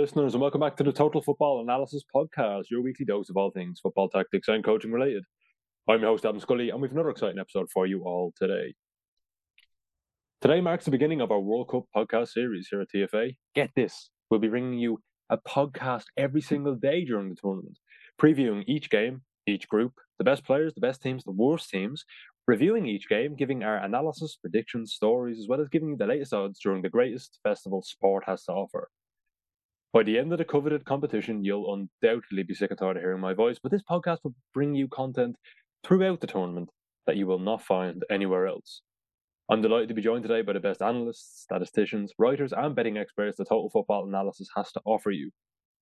Listeners, and welcome back to the Total Football Analysis Podcast, your weekly dose of all things football tactics and coaching related. I'm your host, Adam Scully, and we've another exciting episode for you all today. Today marks the beginning of our World Cup podcast series here at TFA. Get this, we'll be bringing you a podcast every single day during the tournament, previewing each game, each group, the best players, the best teams, the worst teams, reviewing each game, giving our analysis, predictions, stories, as well as giving you the latest odds during the greatest festival sport has to offer. By the end of the coveted competition, you'll undoubtedly be sick and tired of hearing my voice, but this podcast will bring you content throughout the tournament that you will not find anywhere else. I'm delighted to be joined today by the best analysts, statisticians, writers, and betting experts the Total Football Analysis has to offer you.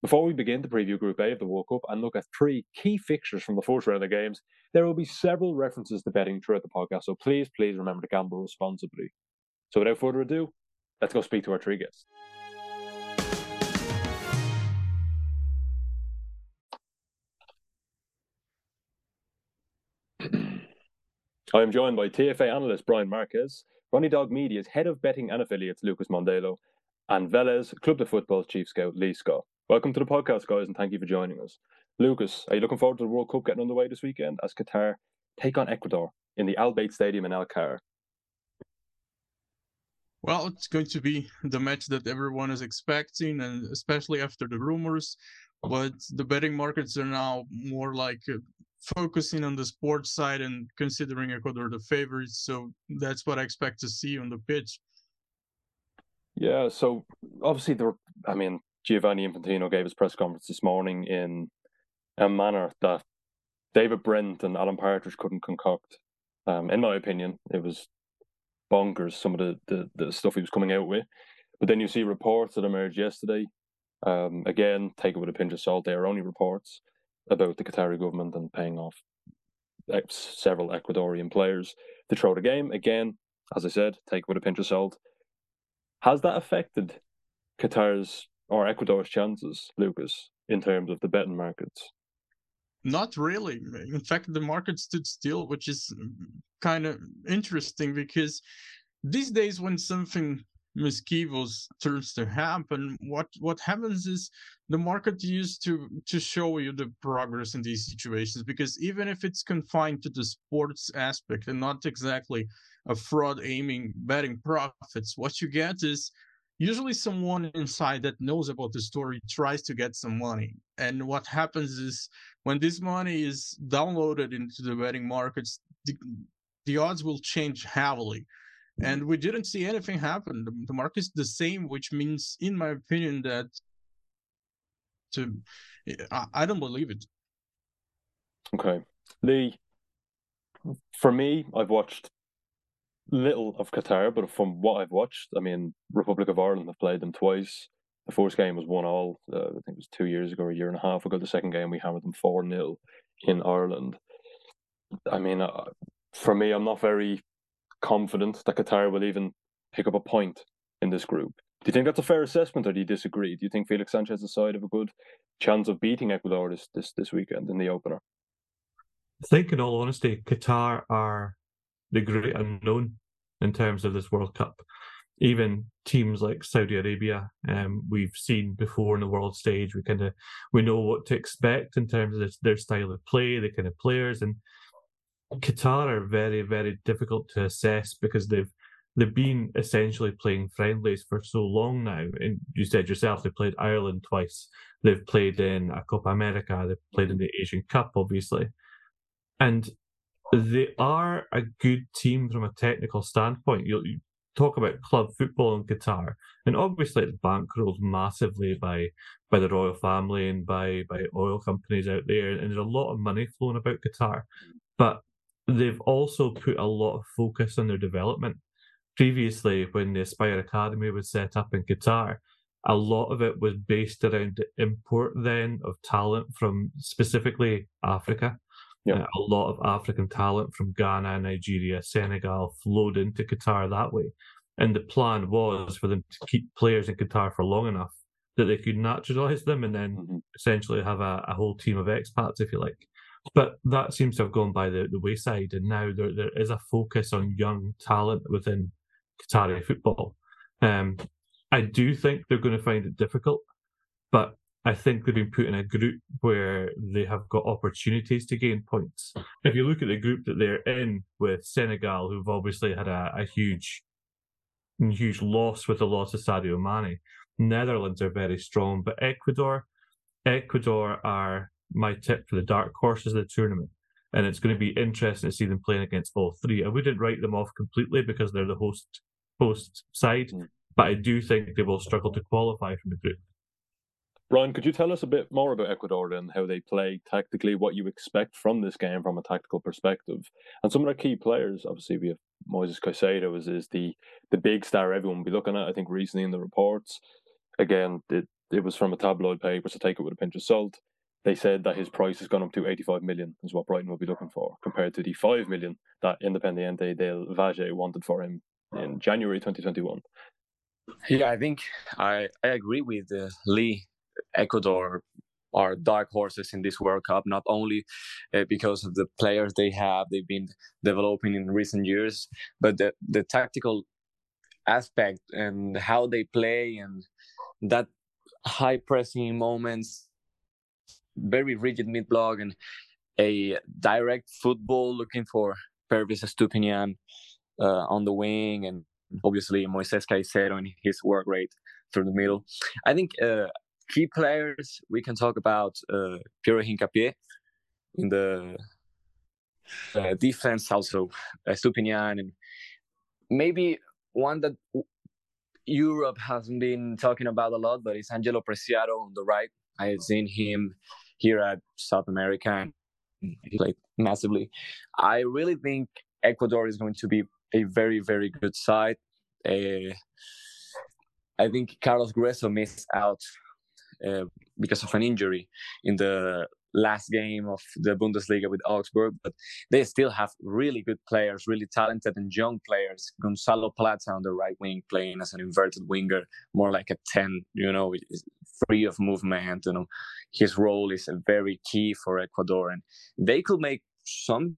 Before we begin to preview Group A of the World Cup and look at three key fixtures from the first round of games, there will be several references to betting throughout the podcast, so please, please remember to gamble responsibly. So without further ado, let's go speak to our three guests. I am joined by TFA analyst Brian Marquez, Ronnie Dog Media's head of betting and affiliates Lucas Mondelo, and Velez Club de Football's chief scout Lee Scott. Welcome to the podcast, guys, and thank you for joining us. Lucas, are you looking forward to the World Cup getting underway this weekend as Qatar take on Ecuador in the Al Bayt Stadium in Al Khor? Well, it's going to be the match that everyone is expecting, and especially after the rumors. But the betting markets are now more like uh, focusing on the sports side and considering Ecuador the favorites. So that's what I expect to see on the pitch. Yeah, so obviously the I mean Giovanni Infantino gave his press conference this morning in a manner that David Brent and Alan Partridge couldn't concoct. Um, in my opinion, it was bonkers some of the, the, the stuff he was coming out with. But then you see reports that emerged yesterday. Um, again, take it with a pinch of salt. They are only reports about the Qatari government and paying off several Ecuadorian players to throw the game. Again, as I said, take it with a pinch of salt. Has that affected Qatar's or Ecuador's chances, Lucas, in terms of the betting markets? Not really. In fact, the market stood still, which is kind of interesting because these days, when something mischievous turns to happen, what what happens is the market used to to show you the progress in these situations because even if it's confined to the sports aspect and not exactly a fraud aiming betting profits, what you get is usually someone inside that knows about the story tries to get some money. And what happens is when this money is downloaded into the betting markets the, the odds will change heavily and we didn't see anything happen. The, the market is the same, which means, in my opinion, that to I, I don't believe it. Okay, Lee. For me, I've watched little of Qatar, but from what I've watched, I mean, Republic of Ireland have played them twice. The first game was one all. Uh, I think it was two years ago, a year and a half ago. The second game we hammered them four 0 in Ireland. I mean, uh, for me, I'm not very confident that Qatar will even pick up a point in this group. Do you think that's a fair assessment, or do you disagree? Do you think Felix Sanchez is side of a good chance of beating Ecuador this, this this weekend in the opener? I think, in all honesty, Qatar are the great unknown in terms of this World Cup. Even teams like Saudi Arabia, um, we've seen before in the world stage. We kind of we know what to expect in terms of their style of play, the kind of players, and Qatar are very, very difficult to assess because they've they've been essentially playing friendlies for so long now. And you said yourself they played Ireland twice. They've played in a Copa America. They've played in the Asian Cup, obviously, and they are a good team from a technical standpoint. You, you talk about club football in Qatar, and obviously it's bankrolled massively by by the royal family and by by oil companies out there, and there's a lot of money flowing about Qatar. But they've also put a lot of focus on their development. Previously, when the Aspire Academy was set up in Qatar, a lot of it was based around the import then of talent from specifically Africa. Yeah. Uh, a lot of African talent from Ghana, Nigeria, Senegal flowed into Qatar that way. And the plan was for them to keep players in Qatar for long enough that they could naturalize them and then mm-hmm. essentially have a, a whole team of expats, if you like. But that seems to have gone by the, the wayside, and now there, there is a focus on young talent within Qatari football. Um, I do think they're going to find it difficult but I think they've been put in a group where they have got opportunities to gain points. If you look at the group that they're in with Senegal, who've obviously had a, a huge, huge loss with the loss of Sadio Mane, Netherlands are very strong, but Ecuador, Ecuador are my tip for the dark horses of the tournament. And it's going to be interesting to see them playing against all three. I wouldn't write them off completely because they're the host host side, mm. but I do think they will struggle to qualify from the group. Ryan, could you tell us a bit more about Ecuador and how they play tactically, what you expect from this game from a tactical perspective, and some of their key players? Obviously, we have Moises Caicedo is, is the the big star everyone will be looking at. I think recently in the reports, again, it, it was from a tabloid paper, so take it with a pinch of salt. They said that his price has gone up to 85 million, is what Brighton will be looking for, compared to the 5 million that Independiente del Valle wanted for him in January 2021. Yeah, I think I, I agree with uh, Lee Ecuador are dark horses in this World Cup, not only uh, because of the players they have, they've been developing in recent years, but the, the tactical aspect and how they play and that high pressing moments, very rigid mid block, and a direct football looking for Pervis Estupiñán uh, on the wing, and obviously Moises Caicedo and his work rate through the middle. I think uh, key players, we can talk about uh, Piero Hincapié in the uh, defense, also uh, and maybe one that Europe hasn't been talking about a lot, but it's Angelo Preciado on the right. I have seen him here at South America and massively. I really think Ecuador is going to be a very, very good side. Uh, I think Carlos Gruezo missed out uh, because of an injury in the last game of the Bundesliga with Augsburg, but they still have really good players, really talented and young players. Gonzalo Plata on the right wing playing as an inverted winger, more like a 10, you know, free of movement. You know, his role is very key for Ecuador, and they could make some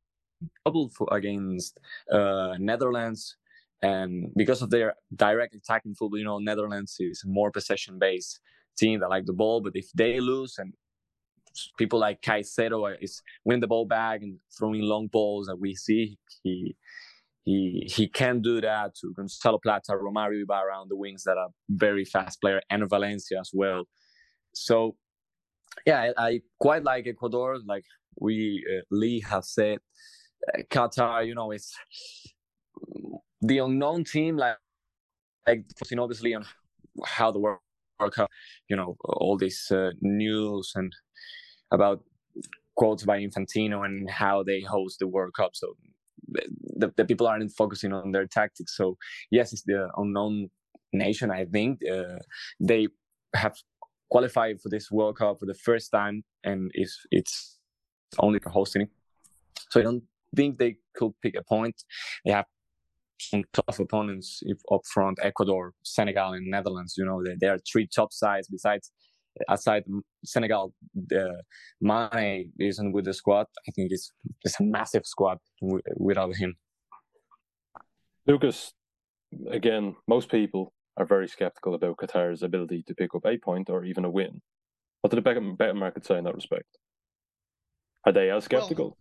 trouble for, against uh, Netherlands. And because of their direct attacking football, you know, Netherlands is a more possession based team that like the ball, but if they lose and people like Caicedo is winning the ball back and throwing long balls that we see, he he he can do that to Gonzalo Plata, Romario Ibarra on the wings that are very fast player, and Valencia as well. So yeah, I, I quite like Ecuador. Like we uh, Lee has said, uh, Qatar, you know, it's the unknown team. Like like obviously on how the world World Cup, you know, all this uh, news and about quotes by Infantino and how they host the World Cup. So the, the people aren't focusing on their tactics. So yes, it's the unknown nation. I think uh, they have qualified for this World Cup for the first time, and it's it's only for hosting. So I don't think they could pick a point. They have some tough opponents up front Ecuador, Senegal, and Netherlands. You know, there are three top sides besides aside Senegal. The Mane isn't with the squad. I think it's it's a massive squad without him. Lucas, again, most people are very skeptical about Qatar's ability to pick up a point or even a win. What did the betting market say in that respect? Are they as skeptical?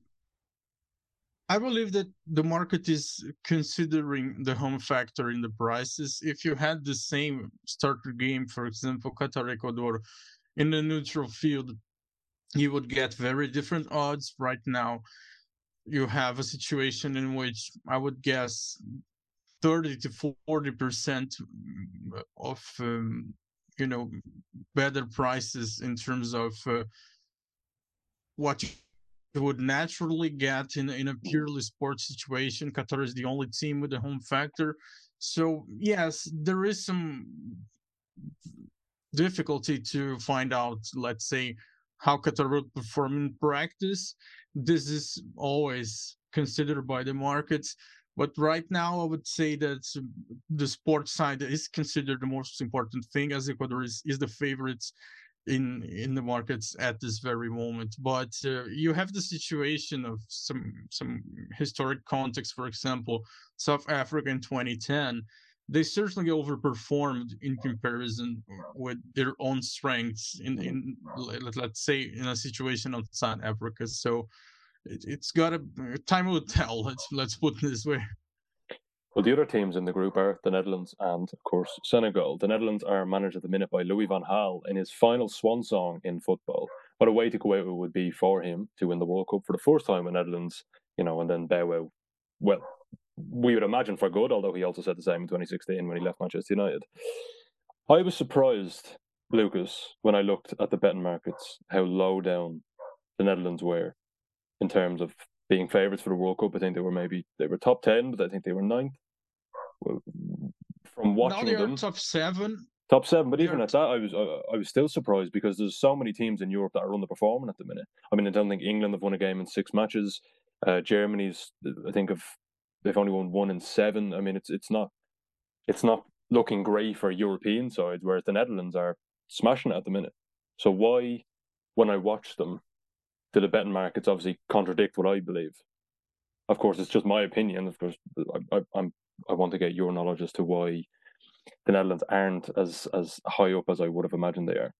I believe that the market is considering the home factor in the prices. If you had the same starter game, for example, Qatar Ecuador, in the neutral field, you would get very different odds. Right now, you have a situation in which I would guess 30 to 40 percent of um, you know better prices in terms of uh, what would naturally get in in a hmm. purely sports situation. Qatar is the only team with a home factor, so yes, there is some difficulty to find out. Let's say how Qatar would perform in practice. This is always considered by the markets. But right now, I would say that the sports side is considered the most important thing, as Ecuador is, is the favorites in in the markets at this very moment but uh, you have the situation of some some historic context for example south africa in 2010 they certainly overperformed in comparison with their own strengths in, in let's say in a situation of South Africa. So it, has got a time will tell. Let's let's put it this way. Well, the other teams in the group are the Netherlands and, of course, Senegal. The Netherlands are managed at the minute by Louis van Gaal in his final swan song in football. What a way to go out it would be for him to win the World Cup for the first time in Netherlands, you know, and then bow out. Well, we would imagine for good, although he also said the same in 2016 when he left Manchester United. I was surprised, Lucas, when I looked at the betting markets, how low down the Netherlands were in terms of being favourites for the World Cup. I think they were maybe they were top ten, but I think they were ninth. From watching now they them, top seven. Top seven, but even at that, I was I, I, was still surprised because there's so many teams in Europe that are underperforming at the minute. I mean, I don't think England have won a game in six matches. Uh, Germany's, I think, of they've only won one in seven. I mean, it's it's not it's not looking great for European sides, whereas the Netherlands are smashing it at the minute. So why, when I watch them, do the betting markets obviously contradict what I believe? Of course, it's just my opinion. Of course, I, I, I'm I want to get your knowledge as to why the Netherlands aren't as as high up as I would have imagined they are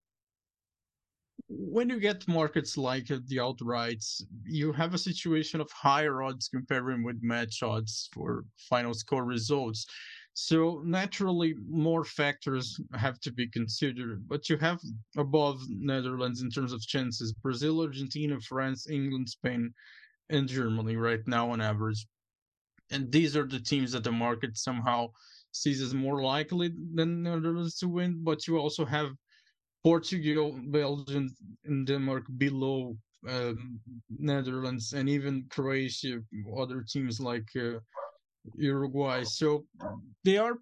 when you get markets like the outrights, you have a situation of higher odds comparing with match odds for final score results. So naturally, more factors have to be considered. But you have above Netherlands in terms of chances: Brazil, Argentina, France, England, Spain, and Germany right now on average. And these are the teams that the market somehow sees as more likely than Netherlands to win. But you also have Portugal, Belgium, and Denmark below um, Netherlands, and even Croatia, other teams like uh, Uruguay. So they are,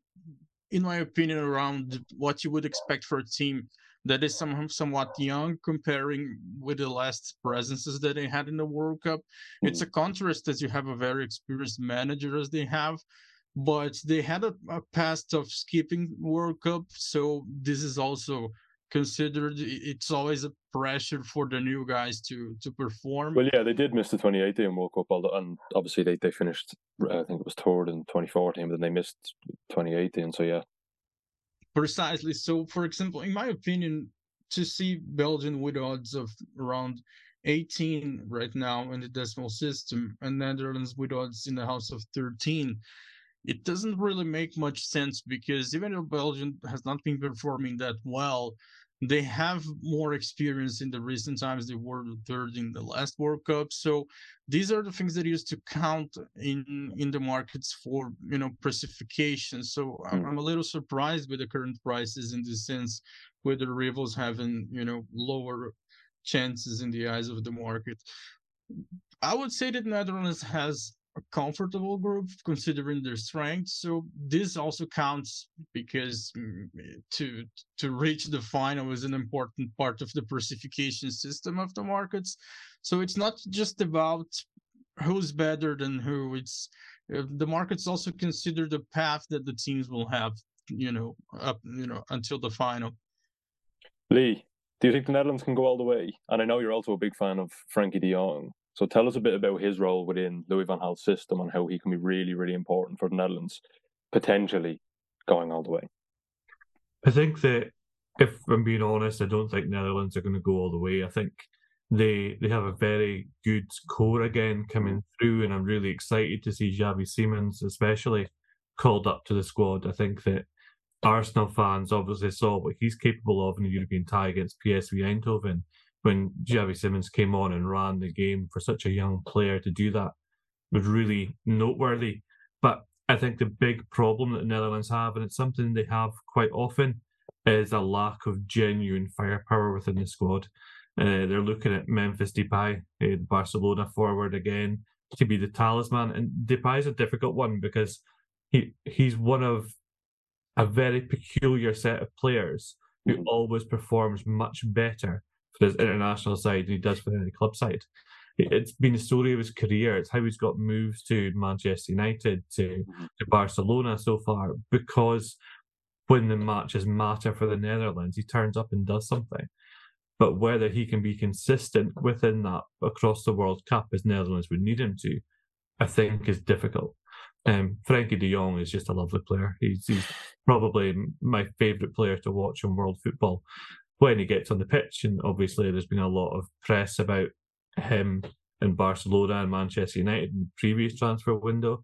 in my opinion, around what you would expect for a team that is some, somewhat young comparing with the last presences that they had in the World Cup. Mm-hmm. It's a contrast as you have a very experienced manager as they have, but they had a, a past of skipping World Cup, so this is also considered it's always a pressure for the new guys to to perform. Well, yeah, they did miss the 2018 World Cup, although, and obviously they, they finished, I think it was third in 2014, but then they missed 2018. So yeah, precisely. So, for example, in my opinion, to see Belgium with odds of around 18 right now in the decimal system, and Netherlands with odds in the house of 13 it doesn't really make much sense because even though Belgium has not been performing that well, they have more experience in the recent times. They were third in the last World Cup, so these are the things that used to count in in the markets for you know precipitation. So I'm, hmm. I'm a little surprised with the current prices in this sense, with the rivals having you know lower chances in the eyes of the market. I would say that Netherlands has comfortable group considering their strength. So this also counts because mm, to to reach the final is an important part of the precipitation system of the markets. So it's not just about who's better than who. It's uh, the markets also consider the path that the teams will have, you know, up you know until the final. Lee, do you think the Netherlands can go all the way? And I know you're also a big fan of Frenkie De Jong. So tell us a bit about his role within Louis van Gaal's system and how he can be really, really important for the Netherlands, potentially going all the way. I think that if I'm being honest, I don't think Netherlands are going to go all the way. I think they they have a very good core again coming through, and I'm really excited to see Xavi Simons, especially called up to the squad. I think that Arsenal fans obviously saw what he's capable of in the European tie against PSV Eindhoven, when Javi Simons came on and ran the game for such a young player to do that was really noteworthy. But I think the big problem that the Netherlands have, and it's something they have quite often, is a lack of genuine firepower within the squad. Uh, they're looking at Memphis Depay, uh, Barcelona forward again, to be the talisman. And Depay is a difficult one because he he's one of a very peculiar set of players who mm-hmm. always performs much better for his international side than he does for the club side. It's been the story of his career. It's how he's got moves to Manchester United, to, mm-hmm. to Barcelona so far, because when the matches matter for the Netherlands, he turns up and does something. But whether he can be consistent within that across the World Cup as Netherlands would need him to, I think is difficult. Um, Frenkie De Jong is just a lovely player. He's, he's probably my favourite player to watch in world football when he gets on the pitch. And obviously, there's been a lot of press about him in Barcelona and Manchester United in the previous transfer window.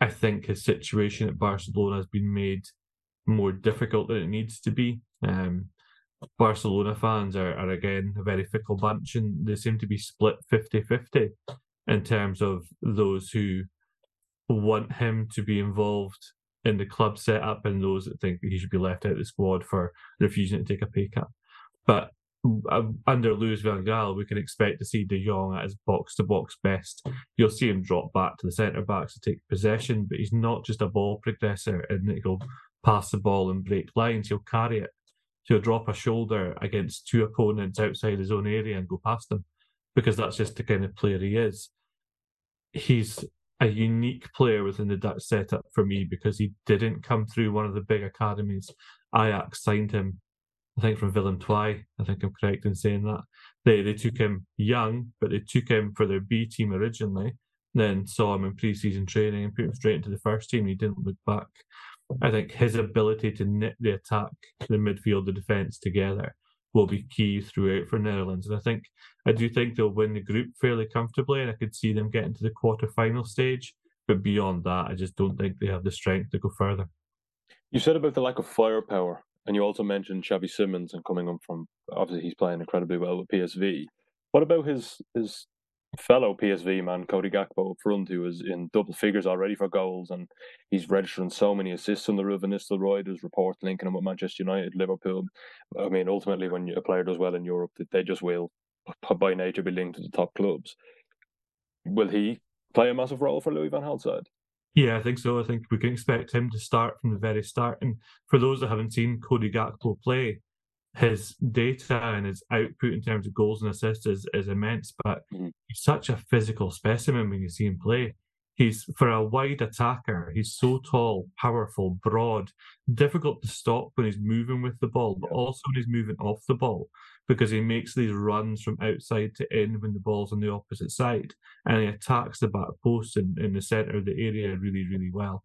I think his situation at Barcelona has been made more difficult than it needs to be. Um, Barcelona fans are, are again a very fickle bunch and they seem to be split 50 50 in terms of those who want him to be involved in the club setup and those that think that he should be left out of the squad for refusing to take a pay cut. But uh, under Louis van Gaal, we can expect to see De Jong at his box to box best. You'll see him drop back to the centre backs to take possession, but he's not just a ball progressor and he'll pass the ball and break lines. He'll carry it. He'll drop a shoulder against two opponents outside his own area and go past them because that's just the kind of player he is. He's a unique player within the Dutch setup for me because he didn't come through one of the big academies. Ajax signed him, I think, from Willem II. I think I'm correct in saying that. They they took him young, but they took him for their B team originally, then saw him in preseason training and put him straight into the first team. He didn't look back. I think his ability to knit the attack, the midfield, the defence together will be key throughout for Netherlands. And I think I do think they'll win the group fairly comfortably, and I could see them getting to the quarter final stage. But beyond that, I just don't think they have the strength to go further. You said about the lack of firepower, and you also mentioned Xavi Simons and coming on from obviously he's playing incredibly well with PSV. What about his his fellow PSV man, Cody Gakpo up front, who is in double figures already for goals, and he's registering so many assists on the Ruud van Nistelrooy. There's reports linking him with Manchester United, Liverpool. I mean, ultimately, when a player does well in Europe, they just will, by nature, be linked to the top clubs. Will he play a massive role for Louis Van Gaal's side? Yeah, I think so. I think we can expect him to start from the very start. And for those that haven't seen Cody Gakpo play, his data and his output in terms of goals and assists is, is immense, but mm-hmm. he's such a physical specimen when you see him play. He's for a wide attacker, he's so tall, powerful, broad, difficult to stop when he's moving with the ball, but also when he's moving off the ball because he makes these runs from outside to in when the ball's on the opposite side and he attacks the back post in, in the centre of the area really, really well.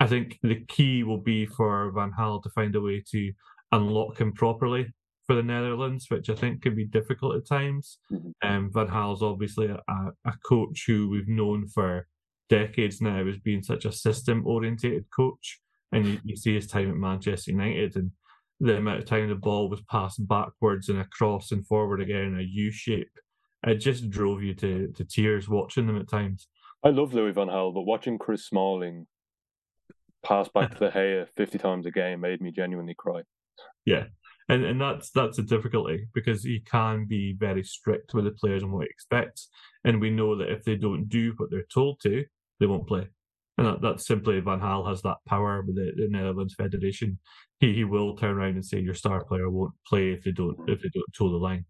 I think the key will be for Van Gaal to find a way to unlock him properly for the Netherlands, which I think can be difficult at times. Mm-hmm. Um, Van Gaal's obviously a, a coach who we've known for decades now as being such a system orientated coach. And you, you, see his time at Manchester United and the amount of time the ball was passed backwards and across and forward again in a U shape. It just drove you to, to tears watching them at times. I love Louis Van Gaal, but watching Chris Smalling pass back to the Gea 50 times a game made me genuinely cry. Yeah, and and that's that's a difficulty because he can be very strict with the players and what he expects, and we know that if they don't do what they're told to, they won't play. And that, that's simply Van Gaal has that power with the, the Netherlands Federation. He he will turn around and say your star player won't play if they don't if they don't toe the line.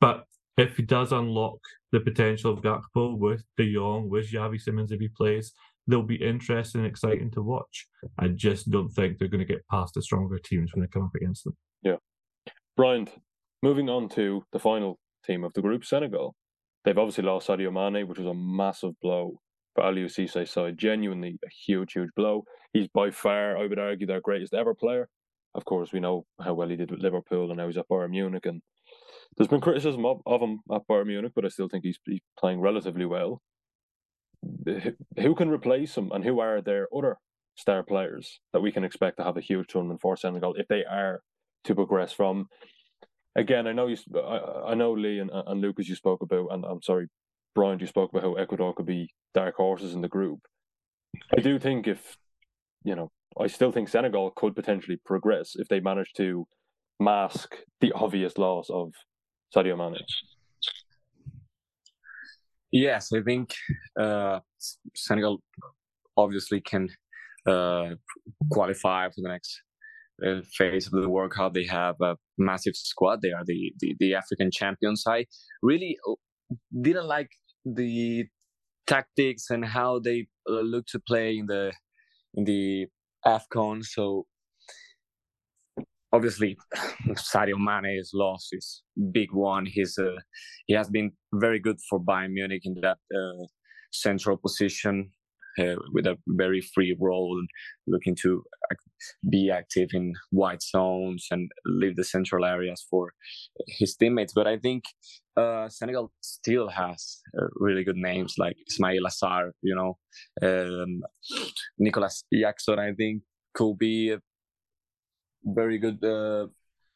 But if he does unlock the potential of Gakpo with De Jong, with Xavi Simons if he plays, they'll be interesting and exciting to watch. I just don't think they're going to get past the stronger teams when they come up against them. Yeah. Brian, moving on to the final team of the group, Senegal. They've obviously lost Sadio Mane, which was a massive blow for Aliou Cisse's side. Genuinely a huge, huge blow. He's by far, I would argue, their greatest ever player. Of course, we know how well he did with Liverpool and now he's at Bayern Munich. And there's been criticism of, of him at Bayern Munich, but I still think he's, he's playing relatively well who can replace him and who are their other star players that we can expect to have a huge tournament for Senegal if they are to progress from. Again, I know you, I, I know Lee and, and Lucas you spoke about, and I'm sorry, Brian, you spoke about how Ecuador could be dark horses in the group. I do think if, you know, I still think Senegal could potentially progress if they manage to mask the obvious loss of Sadio Mane. Yes, I think uh, Senegal obviously can uh, qualify for the next uh, phase of the World Cup. They have a massive squad. They are the, the, the African champions. I really didn't like the tactics and how they uh, look to play in the in the Afcon. So obviously Sadio Mane is lost his big one. He's uh, he has been very good for Bayern Munich in that uh, central position. Uh, with a very free role, looking to be active in wide zones and leave the central areas for his teammates. But I think uh, Senegal still has uh, really good names like Ismaila Sarr, you know, um, Nicolas Jackson. I think could be a very good uh,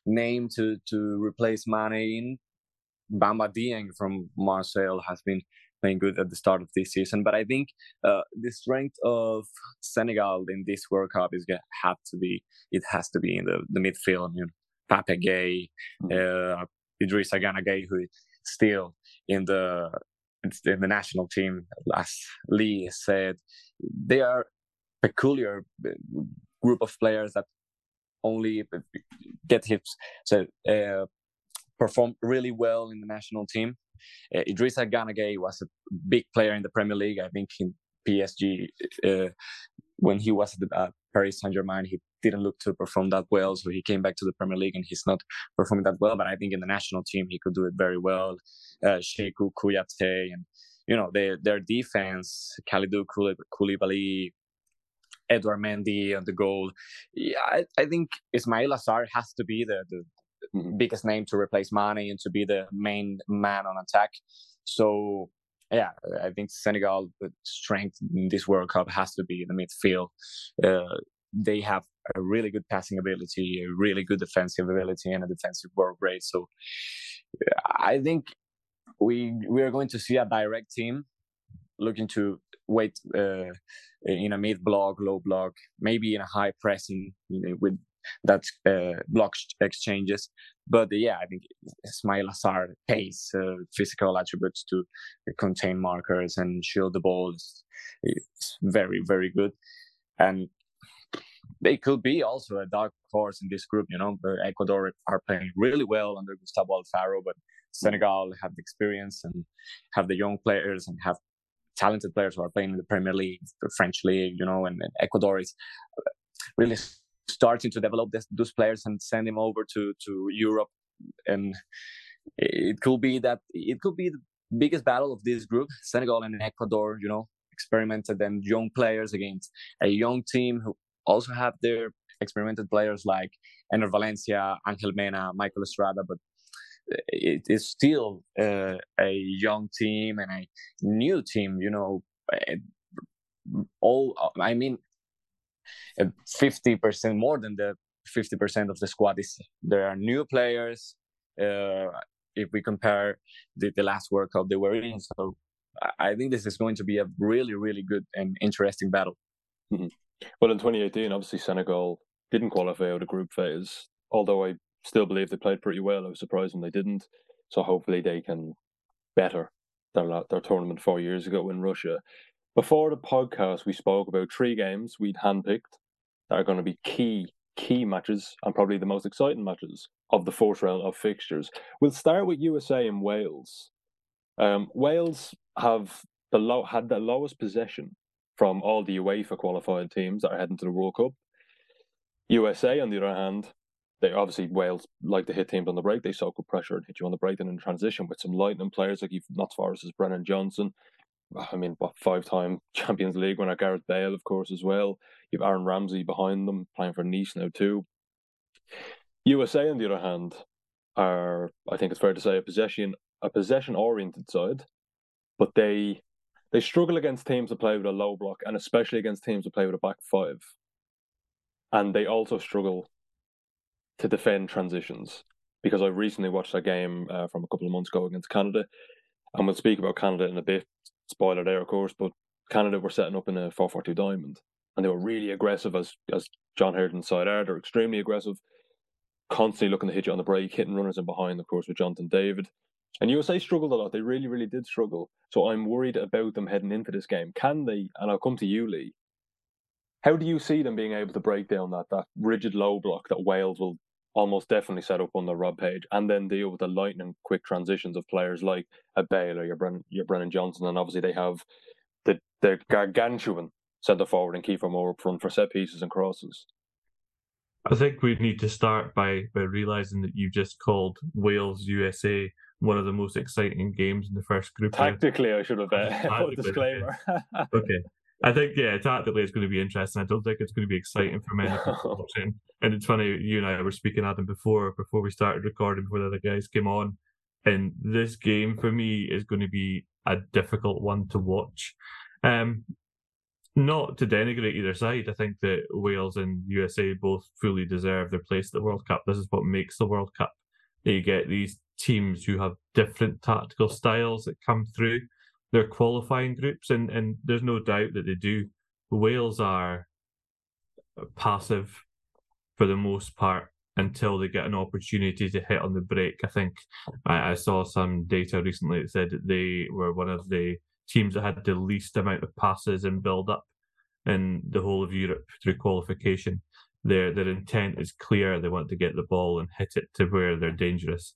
name to to replace Mane in. Bamba Dieng from Marseille has been playing good at the start of this season. But I think uh, the strength of Senegal in this World Cup is gonna have to be it has to be in the, the midfield. You know, Pape Gueye, mm-hmm. uh, Idrissa Gana Gueye, who is still in the in the national team. As Lee said, they are peculiar uh, group of players that only get hits. So uh, performed really well in the national team. Uh, Idrissa Gana Gueye was a big player in the Premier League. I think in PSG, uh, when he was at Paris Saint Germain, he didn't look to perform that well. So he came back to the Premier League and he's not performing that well. But I think in the national team, he could do it very well. Uh, Cheikhou Kouyaté and you know their their defense, Kalidou Koulibaly, Edouard Mendy on the goal. Yeah, I, I think Ismaila Sarr has to be the, the mm-hmm. biggest name to replace Mane and to be the main man on attack. So yeah, I think Senegal strength in this World Cup has to be in the midfield. Uh, they have a really good passing ability, a really good defensive ability, and a defensive work rate. So I think we we are going to see a direct team looking to wait uh, in a mid block, low block, maybe in a high pressing you know, with that uh, block exchanges. But uh, yeah, I think Ismaila Sarr pace, uh, physical attributes to contain markers and shield the ball is very, very good. And they could be also a dark horse in this group. You know, Ecuador are playing really well under Gustavo Alfaro, but Senegal have the experience and have the young players and have talented players who are playing in the Premier League, the French league, you know, and, and Ecuador is really starting to develop this, those players and send them over to to Europe, and it could be that it could be the biggest battle of this group: Senegal and Ecuador. You know, experimented and young players against a young team who also have their experimented players like Enner Valencia, Angel Mena, Michael Estrada, but it is still uh, a young team and a new team. You know, all I mean, fifty percent more than the fifty percent of the squad is there are new players. Uh, if we compare the, the last World Cup they were in, so I think this is going to be a really, really good and interesting battle. Mm-hmm. Well, in 2018, obviously Senegal didn't qualify out of group phase, although I still believe they played pretty well. I was surprised when they didn't. So hopefully they can better their their tournament four years ago in Russia. Before the podcast, we spoke about three games we'd handpicked that are going to be key key matches and probably the most exciting matches of the fourth round of fixtures. We'll start with USA and Wales. Um, Wales have the low had the lowest possession from all the UEFA qualified teams that are heading to the World Cup. USA, on the other hand, they obviously Wales like to hit teams on the break. They soak up pressure and hit you on the break and in transition with some lightning players like you've not as Brennan Johnson. I mean, what five time Champions League winner Gareth Bale, of course, as well. You've Aaron Ramsey behind them playing for Nice now too. USA, on the other hand, are I think it's fair to say a possession a possession oriented side, but they they struggle against teams that play with a low block and especially against teams that play with a back five. And they also struggle to defend transitions because I recently watched a game uh, from a couple of months ago against Canada, and we'll speak about Canada in a bit. Spoiler there, of course, but Canada were setting up in a four-four-two diamond, and they were really aggressive, as as John Herdman's side are. They're extremely aggressive, constantly looking to hit you on the break, hitting runners in behind, of course, with Jonathan David. And USA struggled a lot. They really, really did struggle. So I'm worried about them heading into this game. Can they? And I'll come to you, Lee. How do you see them being able to break down that that rigid low block that Wales will almost definitely set up on the Rob Page, and then deal with the lightning quick transitions of players like a Bale or your Brennan, your Brennan Johnson, and obviously they have the the gargantuan centre forward and Kiefer Moore up front for set pieces and crosses. I think we need to start by by realizing that you just called Wales USA one of the most exciting games in the first group. Tactically, I should have uh, put a disclaimer. okay, I think yeah, tactically it's going to be interesting. I don't think it's going to be exciting for many people watching. And it's funny, you and I were speaking Adam before before we started recording before the other guys came on. And this game for me is going to be a difficult one to watch. Um, not to denigrate either side. I think that Wales and USA both fully deserve their place at the World Cup. This is what makes the World Cup. You get these teams who have different tactical styles that come through their qualifying groups, and, and there's no doubt that they do. Wales are passive for the most part until they get an opportunity to hit on the break. I think I, I saw some data recently that said that they were one of the teams that had the least amount of passes and build up in the whole of Europe through qualification. Their their intent is clear. They want to get the ball and hit it to where they're dangerous.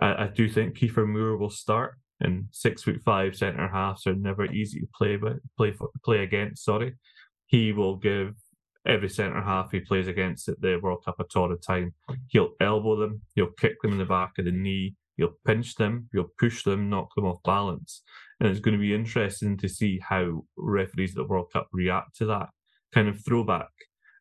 I, I do think Kiefer Moore will start, and six foot five centre halves are never easy to play but play for, play against. Sorry, he will give every centre half he plays against at the World Cup a torrid time. He'll elbow them, he'll kick them in the back of the knee, he'll pinch them, he'll push them, knock them off balance. And it's going to be interesting to see how referees at the World Cup react to that kind of throwback.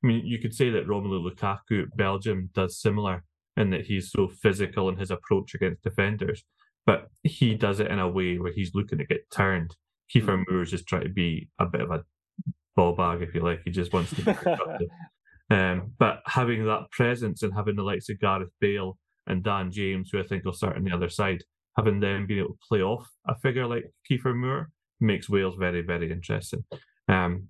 I mean, you could say that Romelu Lukaku Belgium does similar in that he's so physical in his approach against defenders, but he does it in a way where he's looking to get turned. Kiefer mm. Moore's just trying to be a bit of a ball bag, if you like. He just wants to be um, but having that presence and having the likes of Gareth Bale and Dan James, who I think will start on the other side, having them being able to play off a figure like Kiefer Moore makes Wales very, very interesting. Um,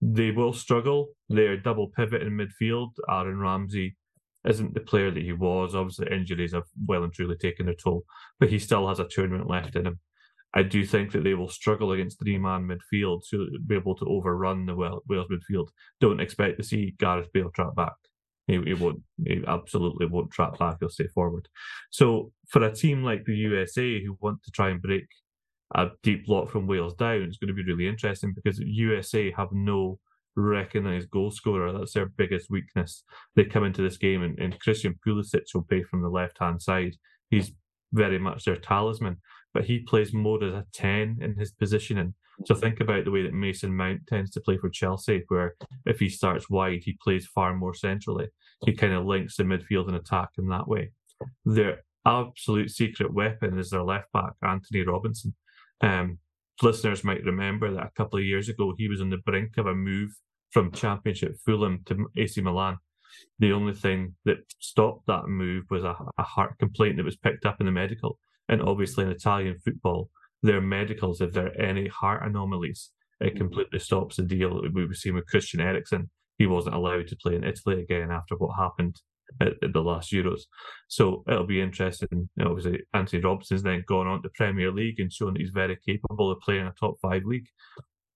they will struggle. Their double pivot in midfield, Aaron Ramsey, isn't the player that he was. Obviously, injuries have well and truly taken their toll, but he still has a tournament left in him. I do think that they will struggle against three man midfield to be able to overrun the Wales midfield. Don't expect to see Gareth Bale trap back. He, he won't. He absolutely won't trap back. He'll stay forward. So for a team like the USA who want to try and break a deep block from Wales down, it's going to be really interesting because USA have no recognised goal scorer. That's their biggest weakness. They come into this game and, and Christian Pulisic will play from the left hand side. He's very much their talisman, but he plays more as a 10 in his positioning. So think about the way that Mason Mount tends to play for Chelsea, where if he starts wide, he plays far more centrally. He kind of links the midfield and attack in that way. Their absolute secret weapon is their left back, Anthony Robinson. Um, listeners might remember that a couple of years ago, he was on the brink of a move from Championship Fulham to AC Milan. The only thing that stopped that move was a, a heart complaint that was picked up in the medical. And obviously, in Italian football, their medicals, if there are any heart anomalies, it mm-hmm. completely stops the deal. that We were seeing with Christian Eriksen. He wasn't allowed to play in Italy again after what happened at, at the last Euros. So it'll be interesting. Obviously, Anthony Robinson's then gone on to Premier League and shown that he's very capable of playing a top five league.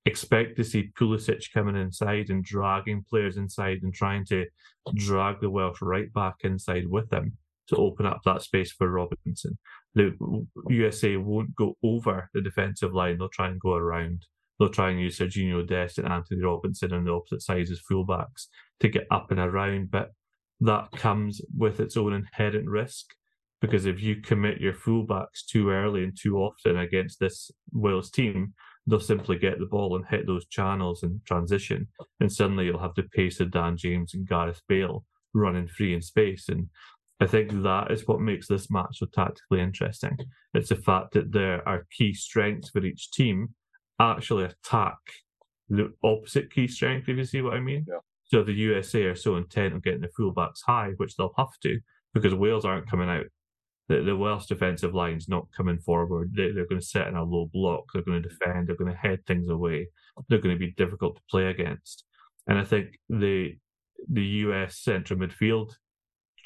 Expect to see Pulisic coming inside and dragging players inside and trying to drag the Welsh right back inside with him to open up that space for Robinson. The USA won't go over the defensive line, they'll try and go around. They'll try and use Sergiño Dest and Anthony Robinson on the opposite sides as fullbacks to get up and around, but that comes with its own inherent risk. Because if you commit your fullbacks too early and too often against this Wales team, they'll simply get the ball and hit those channels and transition. And suddenly you'll have the pace of Dan James and Gareth Bale running free in space. And I think that is what makes this match so tactically interesting. It's the fact that there are key strengths for each team actually attack the opposite key strength, if you see what I mean. Yeah. So the USA are so intent on getting the fullbacks high, which they'll have to, because Wales aren't coming out. The, the Welsh defensive line's not coming forward. They, they're going to set in a low block. They're going to defend. They're going to head things away. They're going to be difficult to play against. And I think the the US central midfield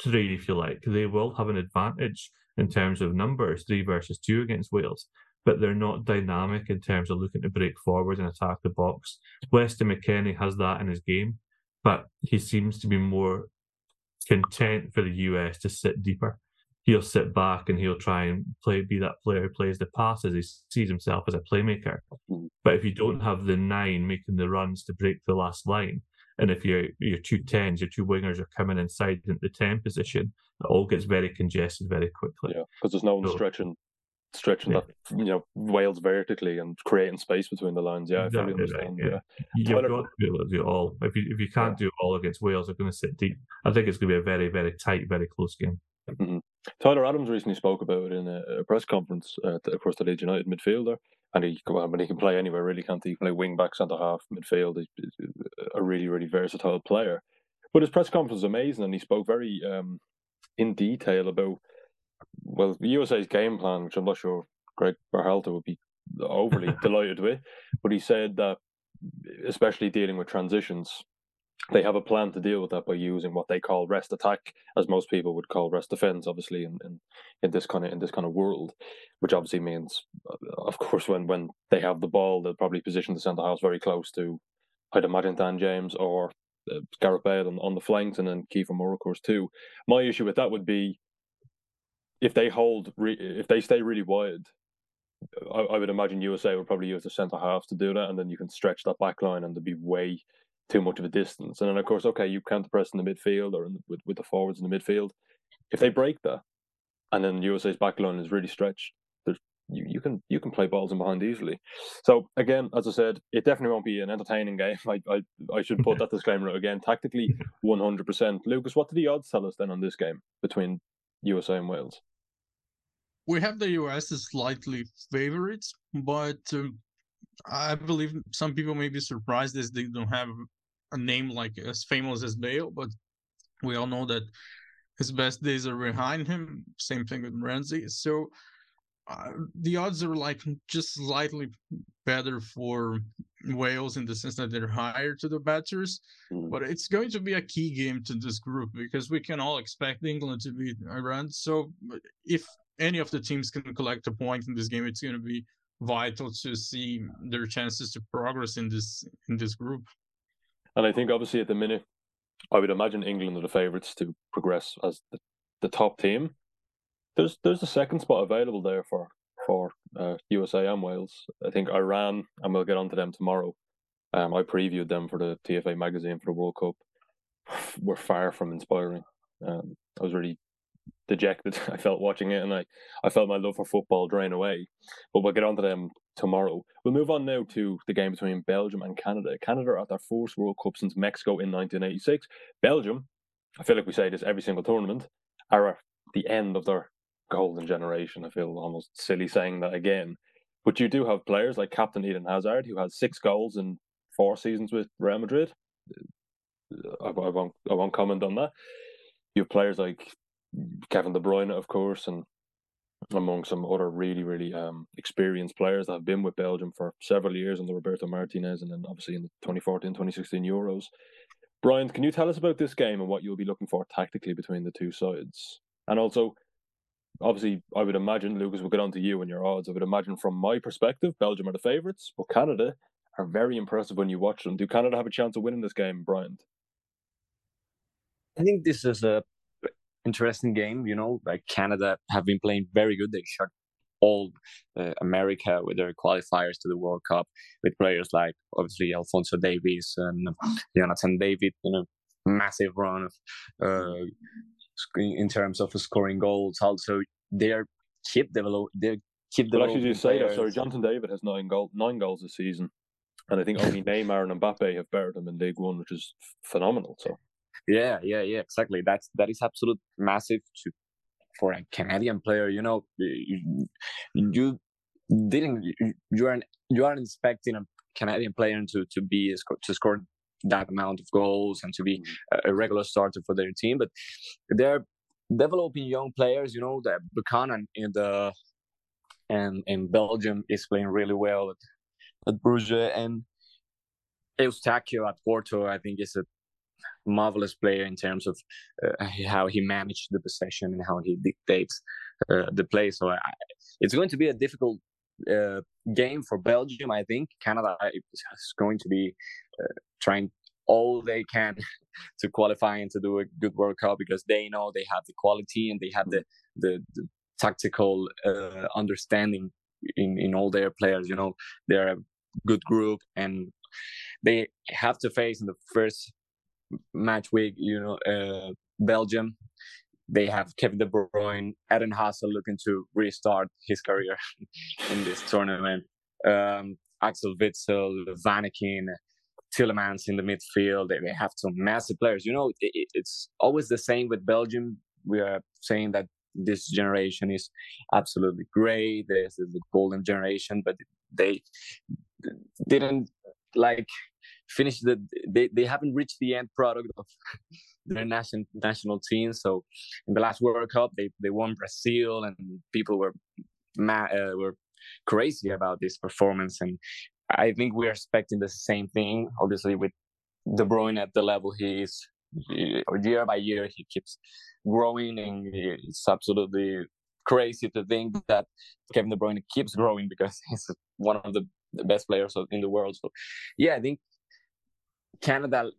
three, if you like, they will have an advantage in terms of numbers, three versus two against Wales, but they're not dynamic in terms of looking to break forward and attack the box. Weston McKennie has that in his game, but he seems to be more content for the US to sit deeper. He'll sit back and he'll try and play, be that player who plays the passes. He sees himself as a playmaker. Mm-hmm. But if you don't have the nine making the runs to break the last line, and if your your two tens, your two wingers are coming inside the ten position, it all gets very congested very quickly. Yeah, because there's no one so, stretching stretching yeah. that you know Wales vertically and creating space between the lines. Yeah, exactly I fully understand. Right, yeah. yeah. You've got to be able to do it all. If you if you can't do it all against Wales, they're going to sit deep. I think it's going to be a very very tight, very close game. Mm-hmm. Tyler Adams recently spoke about it in a, a press conference. Uh, of course, the Leeds United midfielder, and he I mean, he can play anywhere really, can't he? He can play wing back, centre half, midfield. He's a really really versatile player. But his press conference was amazing, and he spoke very um, in detail about well USA's game plan, which I'm not sure Greg Berhalter would be overly delighted with. But he said that, especially dealing with transitions, they have a plan to deal with that by using what they call rest attack, as most people would call rest defense, obviously in, in, in this kind of in this kind of world, which obviously means, uh, of course, when when they have the ball, they'll probably position the centre house very close to, I'd imagine Dan James or uh, Gareth Bale on, on the flanks, and then Kiefer Moore, of course, too. My issue with that would be if they hold, re- if they stay really wide, I, I, would imagine USA would probably use the centre halves to do that, and then you can stretch that back line and there'd be way too much of a distance. And then, of course, okay, you counter press in the midfield or the, with, with the forwards in the midfield. If they break that, and then USA's back line is really stretched, you, you can you can play balls in behind easily. So again, as I said, it definitely won't be an entertaining game. I I, I should put that disclaimer again. Tactically, one hundred percent. Lucas, what do the odds tell us then on this game between USA and Wales? We have the US as slightly favorites, but um, I believe some people may be surprised as they don't have a name like as famous as Bale, but we all know that his best days are behind him. Same thing with Ramsey. So uh, the odds are like just slightly better for Wales in the sense that they're higher to the batters, mm. but it's going to be a key game to this group because we can all expect England to beat Iran. So if any of the teams can collect a point in this game, it's going to be vital to see their chances to progress in this in this group. And I think obviously at the minute, I would imagine England are the favourites to progress as the, the top team. There's there's a second spot available there for for uh, USA and Wales. I think Iran, and we'll get onto them tomorrow. Um, I previewed them for the TFA magazine for the World Cup. We're far from inspiring. Um, I was really dejected. I felt watching it, and I, I felt my love for football drain away. But we'll get on to them tomorrow. We'll move on now to the game between Belgium and Canada. Canada are at their first World Cup since Mexico in 1986. Belgium, I feel like we say this every single tournament, are at the end of their golden generation. I feel almost silly saying that again. But you do have players like Captain Eden Hazard, who has six goals in four seasons with Real Madrid. I, I won't, I won't comment on that. You have players like Kevin De Bruyne, of course, and among some other really, really um, experienced players that have been with Belgium for several years under Roberto Martinez and then obviously in the 2014 2016 Euros. Brian, can you tell us about this game and what you'll be looking for tactically between the two sides? And also, obviously, I would imagine, Lucas, we'll get on to you and your odds. I would imagine from my perspective, Belgium are the favourites, but Canada are very impressive when you watch them. Do Canada have a chance of winning this game, Brian? I think this is a interesting game. You know, like Canada have been playing very good. They shot all uh, America with their qualifiers to the World Cup with players like obviously Alfonso Davies and Jonathan David. You know, massive run of uh, in terms of scoring goals. Also, they are keep develop. They keep well, actually, you say that. Sorry, Jonathan David has nine goal nine goals this season. And I think only Neymar and Mbappe have bettered him in League One, which is phenomenal. So yeah, yeah, yeah, exactly. That's that is absolute massive to for a Canadian player. You know, you, you didn't you aren't you aren't expecting a Canadian player to to be to score that amount of goals and to be mm-hmm. a regular starter for their team, but they're developing young players. You know, that Buchanan in the and in Belgium is playing really well at, at Bruges and Eustáquio at Porto. I think is a marvelous player in terms of uh, how he managed the possession and how he dictates uh, the play. So I, it's going to be a difficult uh, game for Belgium. I think Canada is going to be uh, trying all they can to qualify and to do a good World Cup because they know they have the quality and they have the the, the tactical uh, understanding in in all their players. You know, they're a good group and they have to face in the first match week, you know, uh, Belgium. they have Kevin De Bruyne, Eden Hazard looking to restart his career in this tournament. Um, Axel Witsel, Vanaken, Tielemans in the midfield. They, they have some massive players. You know, it, it's always the same with Belgium. We are saying that this generation is absolutely great. This is the golden generation, but they didn't like finish the. They, they haven't reached the end product of their national national team. So in the last World Cup, they they won Brazil, and people were mad, uh, were crazy about this performance. And I think we're expecting the same thing. Obviously, with De Bruyne at the level he is, year by year he keeps growing, and it's absolutely crazy to think that Kevin De Bruyne keeps growing because he's one of the, the best players in the world. So, yeah, I think Canada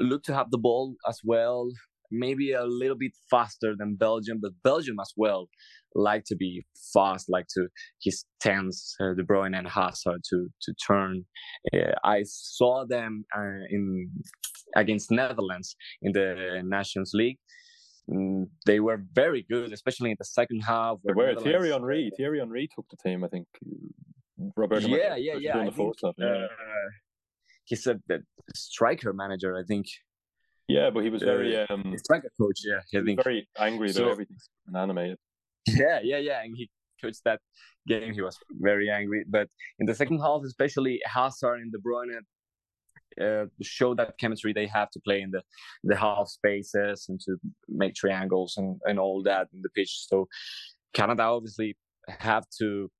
look to have the ball as well. Maybe a little bit faster than Belgium, but Belgium as well like to be fast, like to his tens, uh, De Bruyne and Hazard to to turn. Uh, I saw them uh, in against Netherlands in the Nations League. Mm, they were very good, especially in the second half. They were Thierry Henry. Thierry Henry took the team, I think. Roberto. Yeah, yeah, yeah. I think, half, yeah. He's a, a striker manager, I think. Yeah, but he was very uh, um, striker coach. Yeah, I think very angry so, that everything's animated. Yeah, yeah, yeah, and he coached that game. He was very angry, but in the second half, especially Hazard and De Bruyne uh, show that chemistry they have to play in the the half spaces and to make triangles and and all that in the pitch. So Canada obviously have to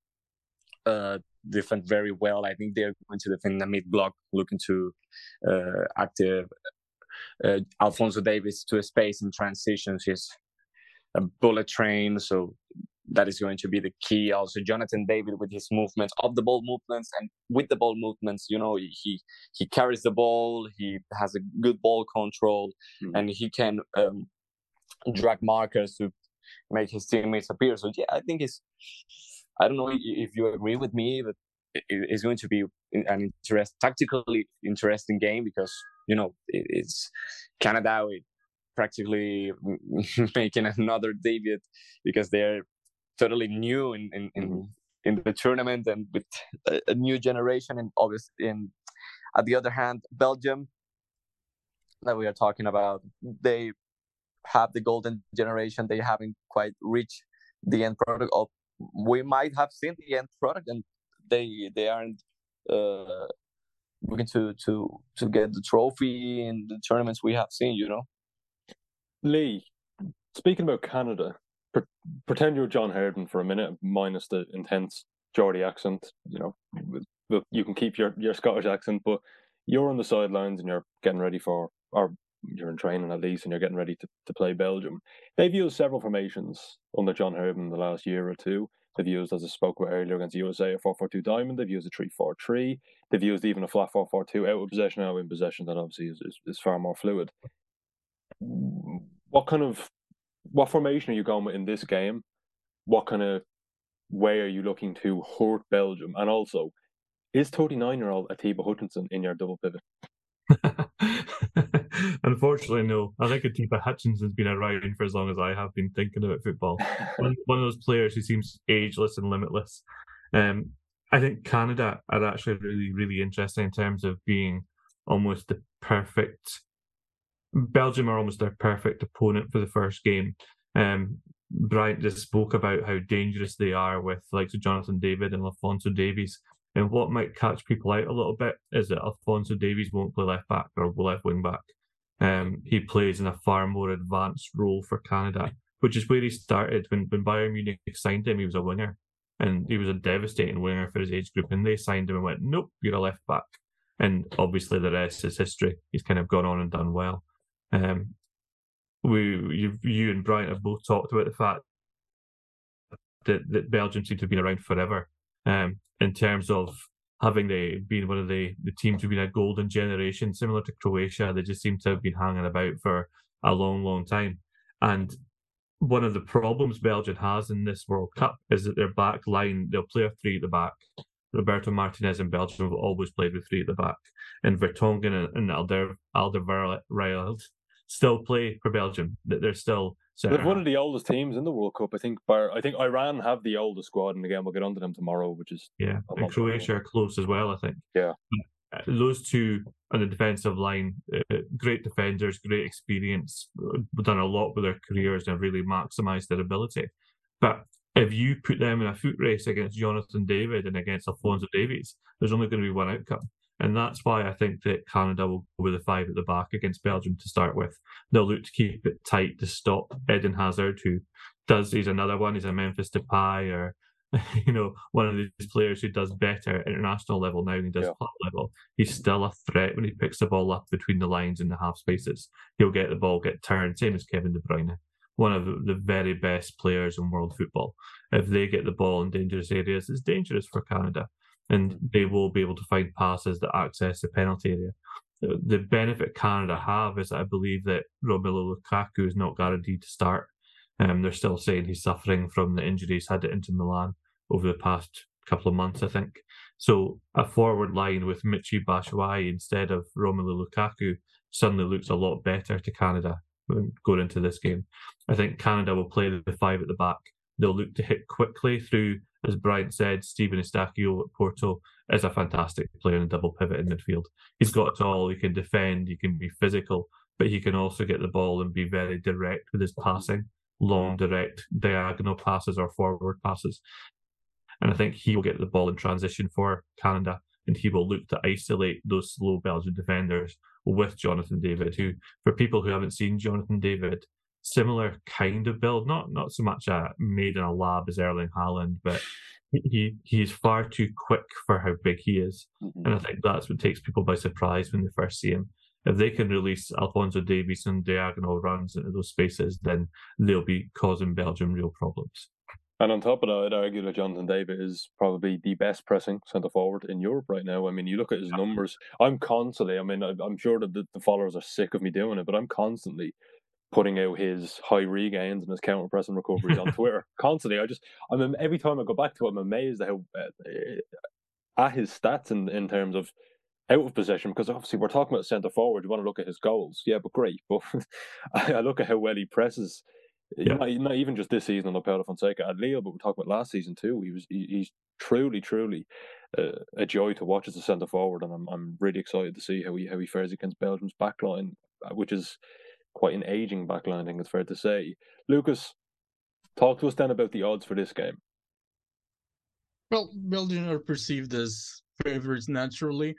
uh, defend very well. I think they're going to defend the mid block, looking to uh, active uh, Alphonso Davies to a space in transitions. He's a bullet train, so that is going to be the key. Also, Jonathan David with his movements, of the ball movements, and with the ball movements, you know, he he carries the ball, he has a good ball control, mm-hmm. and he can um, drag markers to make his teammates appear. So yeah, I think it's. I don't know if you agree with me, but it's going to be an interest tactically interesting game because you know it's Canada with practically making another debut because they're totally new in in, in, mm-hmm. in the tournament and with a, a, new generation and obviously in at the other hand Belgium that we are talking about they have the golden generation they haven't quite reached the end product of we might have seen the end product and they they aren't uh, looking to to to get the trophy in the tournaments we have seen. You know, Lee. Speaking about Canada, pre- pretend you're John Herdman for a minute, minus the intense Geordie accent. You know, you can keep your your Scottish accent, but you're on the sidelines and you're getting ready for, or you're in training at least, and you're getting ready to, to play Belgium. They've used several formations under John Herdman the last year or two. They've used, as I spoke about earlier against the USA, a 4 4 2 diamond. They've used a 3 4 3. They've used even a flat 4 4 2 out of possession, out in possession. That obviously is, is, is far more fluid. What kind of what formation are you going with in this game? What kind of way are you looking to hurt Belgium? And also, is 39 year old Atiba Hutchinson in your double pivot? Unfortunately, no. I think Atiba Hutchinson's been around for as long as I have been thinking about football. one, one of those players who seems ageless and limitless. Um, I think Canada are actually really, really interesting in terms of being almost the perfect. Belgium are almost their perfect opponent for the first game. Um, Brian just spoke about how dangerous they are with like Jonathan David and Alphonso Davies. And what might catch people out a little bit is that Alphonso Davies won't play left back or left wing back. Um, he plays in a far more advanced role for Canada, which is where he started when, when Bayern Munich signed him. He was a winger, and he was a devastating winger for his age group. And they signed him and went, "Nope, you're a left back." And obviously, the rest is history. He's kind of gone on and done well. Um, we, you, you and Brian have both talked about the fact that, that Belgium seem to have been around forever. Um, in terms of having the been one of the, the teams who've been a golden generation, similar to Croatia. They just seem to have been hanging about for a long, long time. And one of the problems Belgium has in this World Cup is that their back line, they'll play a three at the back. Roberto Martinez in Belgium have always played with three at the back. And Vertonghen and, and Alder, Alderweireld still play for Belgium. That they're still They're one of the oldest teams in the World Cup. I think. Bar, I think Iran have the oldest squad, and again, we'll get onto them tomorrow, which is yeah. And Croatia are close as well. I think. Yeah. Uh, those two on the defensive line, uh, great defenders, great experience, uh, done a lot with their careers and really maximised their ability. But if you put them in a foot race against Jonathan David and against Alfonso Davies, there's only going to be one outcome. And that's why I think that Canada will go with a five at the back against Belgium to start with. They'll look to keep it tight to stop Eden Hazard, who does, he's another one, he's a Memphis Depay or, you know, one of these players who does better at international level now than he does yeah. club level. He's still a threat when he picks the ball up between the lines and the half spaces. He'll get the ball, get turned, same as Kevin De Bruyne one of the very best players in world football. If they get the ball in dangerous areas, it's dangerous for Canada and they will be able to find passes that access the penalty area. The benefit Canada have is I believe that Romelu Lukaku is not guaranteed to start. Um, they're still saying he's suffering from the injuries he had at Inter Milan over the past couple of months, I think. So a forward line with Michy Batshuayi instead of Romelu Lukaku suddenly looks a lot better to Canada going into this game. I think Canada will play the five at the back. They'll look to hit quickly through as Brian said, Steven Eustaquio at Porto is a fantastic player in double pivot in midfield. He's got it all. He can defend, he can be physical, but he can also get the ball and be very direct with his passing, long, direct, diagonal passes or forward passes. And I think he will get the ball in transition for Canada and he will look to isolate those slow Belgian defenders with Jonathan David, who, for people who haven't seen Jonathan David, similar kind of build, not not so much a made in a lab as Erling Haaland, but he he's far too quick for how big he is, mm-hmm. and I think that's what takes people by surprise when they first see him. If they can release Alfonso Davies and diagonal runs into those spaces, then they'll be causing Belgium real problems. And on top of that, I'd argue that Jonathan David is probably the best pressing centre forward in Europe right now. I mean, you look at his numbers. I'm constantly. I mean, I'm sure that the followers are sick of me doing it, but I'm constantly putting out his high regains and his counter pressing recoveries on Twitter constantly. I just, I mean, every time I go back to it, I'm amazed at how uh, at his stats in in terms of out of possession because obviously we're talking about centre forward. You want to look at his goals, yeah, but great. But I look at how well he presses. Yeah. Not, not, even just this season on the Paulo Fonseca at Lille, but we're talking about last season too. He was he, he's truly, truly uh, a joy to watch as a centre forward, and I'm I'm really excited to see how he how he fares against Belgium's backline, uh, which is quite an aging backline, I think it's fair to say. Lucas, talk to us then about the odds for this game. Well, Belgium are perceived as favorites naturally.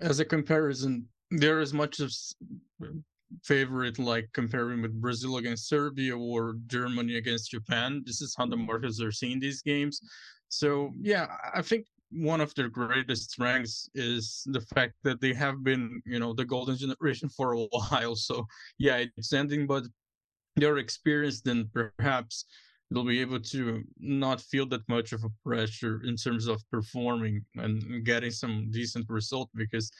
As a comparison, they're as much as favorite like comparing with Brazil against Serbia or Germany against Japan. This is how the markets are seeing these games. So yeah, I think one of their greatest strengths is the fact that they have been, you know, the golden generation for a while. So yeah, it's ending, but they're experienced and perhaps they'll be able to not feel that much of a pressure in terms of performing and getting some decent result because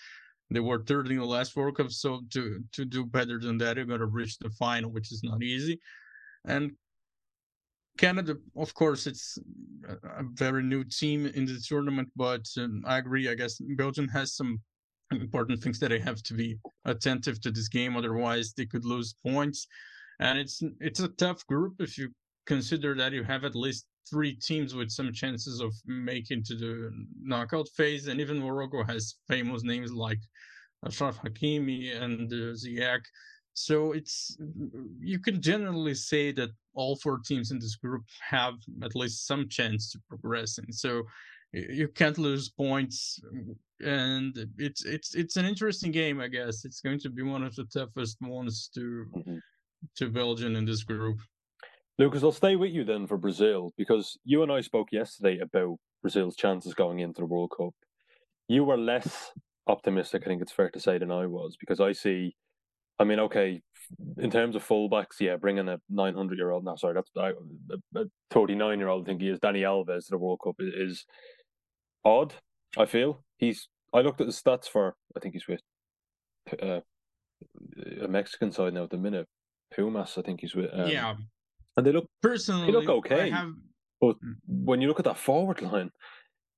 they were third in the last World Cup. So to to do better than that, you're gonna reach the final, which is not easy. And Canada, of course, it's a very new team in the tournament, but um, I agree. I guess Belgium has some important things that they have to be attentive to this game. Otherwise, they could lose points. And it's it's a tough group if you consider that you have at least three teams with some chances of making to the knockout phase. And even Morocco has famous names like Achraf Hakimi and uh, Ziyech. So it's you can generally say that all four teams in this group have at least some chance to progress, and so you can't lose points. And it's it's it's an interesting game, I guess. It's going to be one of the toughest ones to mm-hmm. to Belgium in this group. Lucas, I'll stay with you then for Brazil because you and I spoke yesterday about Brazil's chances going into the World Cup. You were less optimistic, I think it's fair to say, than I was because I see I mean, okay, in terms of fullbacks, yeah, bringing a 900 year old, no, sorry, that's a 39 year old, I think he is, Dani Alves to the World Cup is, odd, I feel. He's, I looked at the stats for, I think he's with uh, a Mexican side now at the minute, Pumas, I think he's with. Um, yeah. And they look, personally, they look okay. Have... But hmm. when you look at that forward line,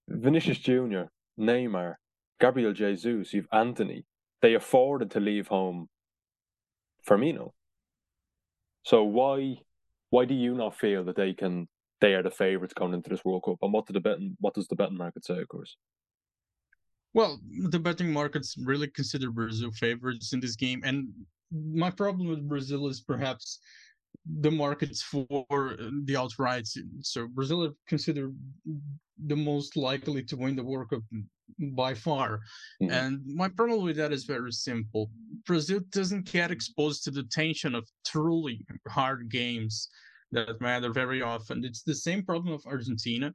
Vinicius Jr., Neymar, Gabriel Jesus, you've Antony, they afforded to leave home Firmino. So why why do you not feel that they can they are the favourites coming into this World Cup? And what the betting what does the betting market say, of course? Well, the betting markets really consider Brazil favorites in this game, and my problem with Brazil is perhaps the markets for the outrights. So Brazil are considered the most likely to win the World Cup by far. Mm-hmm. And my problem with that is very simple. Brazil doesn't get exposed to the tension of truly hard games that matter very often. It's the same problem of Argentina.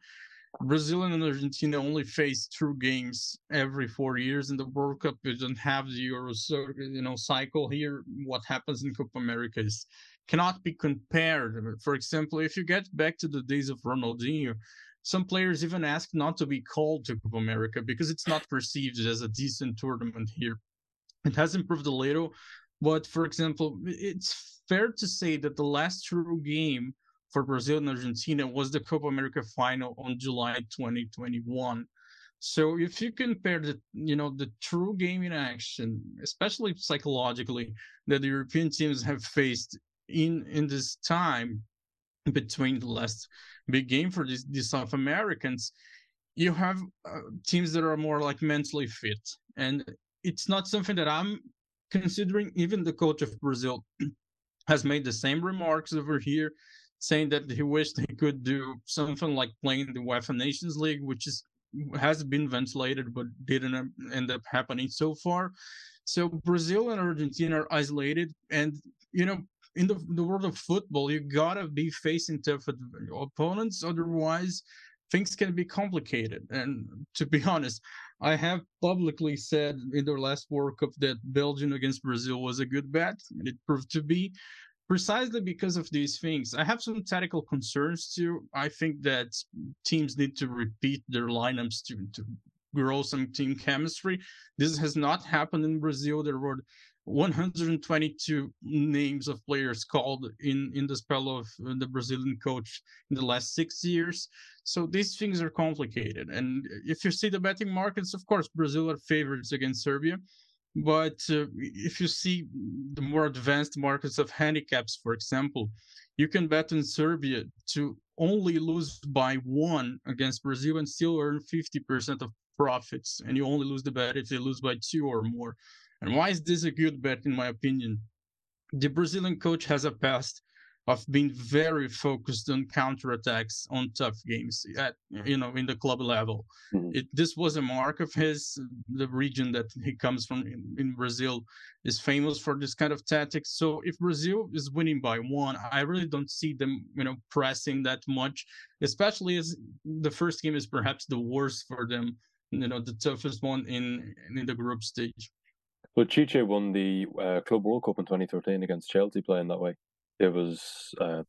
Brazil and Argentina only face true games every four years in the World Cup. You don't have the Euro, you know, cycle here. What happens in Copa America is cannot be compared. For example, if you get back to the days of Ronaldinho, some players even ask not to be called to Copa America because it's not perceived as a decent tournament here. It has improved a little, but for example, it's fair to say that the last true game for Brazil and Argentina was the Copa America final on July 2021. So if you compare the you know the true game in action, especially psychologically, that the European teams have faced in in this time between the last big game for these, these South Americans, you have uh, teams that are more like mentally fit, and it's not something that I'm considering. Even the coach of Brazil has made the same remarks over here, saying that he wished he could do something like playing the UEFA Nations League, which is has been ventilated but didn't end up happening so far. So Brazil and Argentina are isolated, and you know in the, the world of football, you gotta be facing tough opponents. Otherwise, things can be complicated. And to be honest, I have publicly said in the last World Cup that Belgium against Brazil was a good bet, and it proved to be precisely because of these things. I have some tactical concerns too. I think that teams need to repeat their lineups to, to grow some team chemistry. This has not happened in Brazil. There were 122 names of players called in in the spell of uh, the Brazilian coach in the last six years. So these things are complicated. And if you see the betting markets, of course, Brazil are favorites against Serbia. But uh, if you see the more advanced markets of handicaps, for example, you can bet on Serbia to only lose by one against Brazil and still earn 50% of profits. And you only lose the bet if they lose by two or more. And why is this a good bet, in my opinion? The Brazilian coach has a past of being very focused on counterattacks on tough games at you know in the club level. Mm-hmm. It, this was a mark of his. The region that he comes from in, in, Brazil is famous for this kind of tactics. So if Brazil is winning by one, I really don't see them you know pressing that much, especially as the first game is perhaps the worst for them. You know the toughest one in in the group stage. Well, Tite won the uh, Club World Cup in 2013 against Chelsea playing that way. It was uh,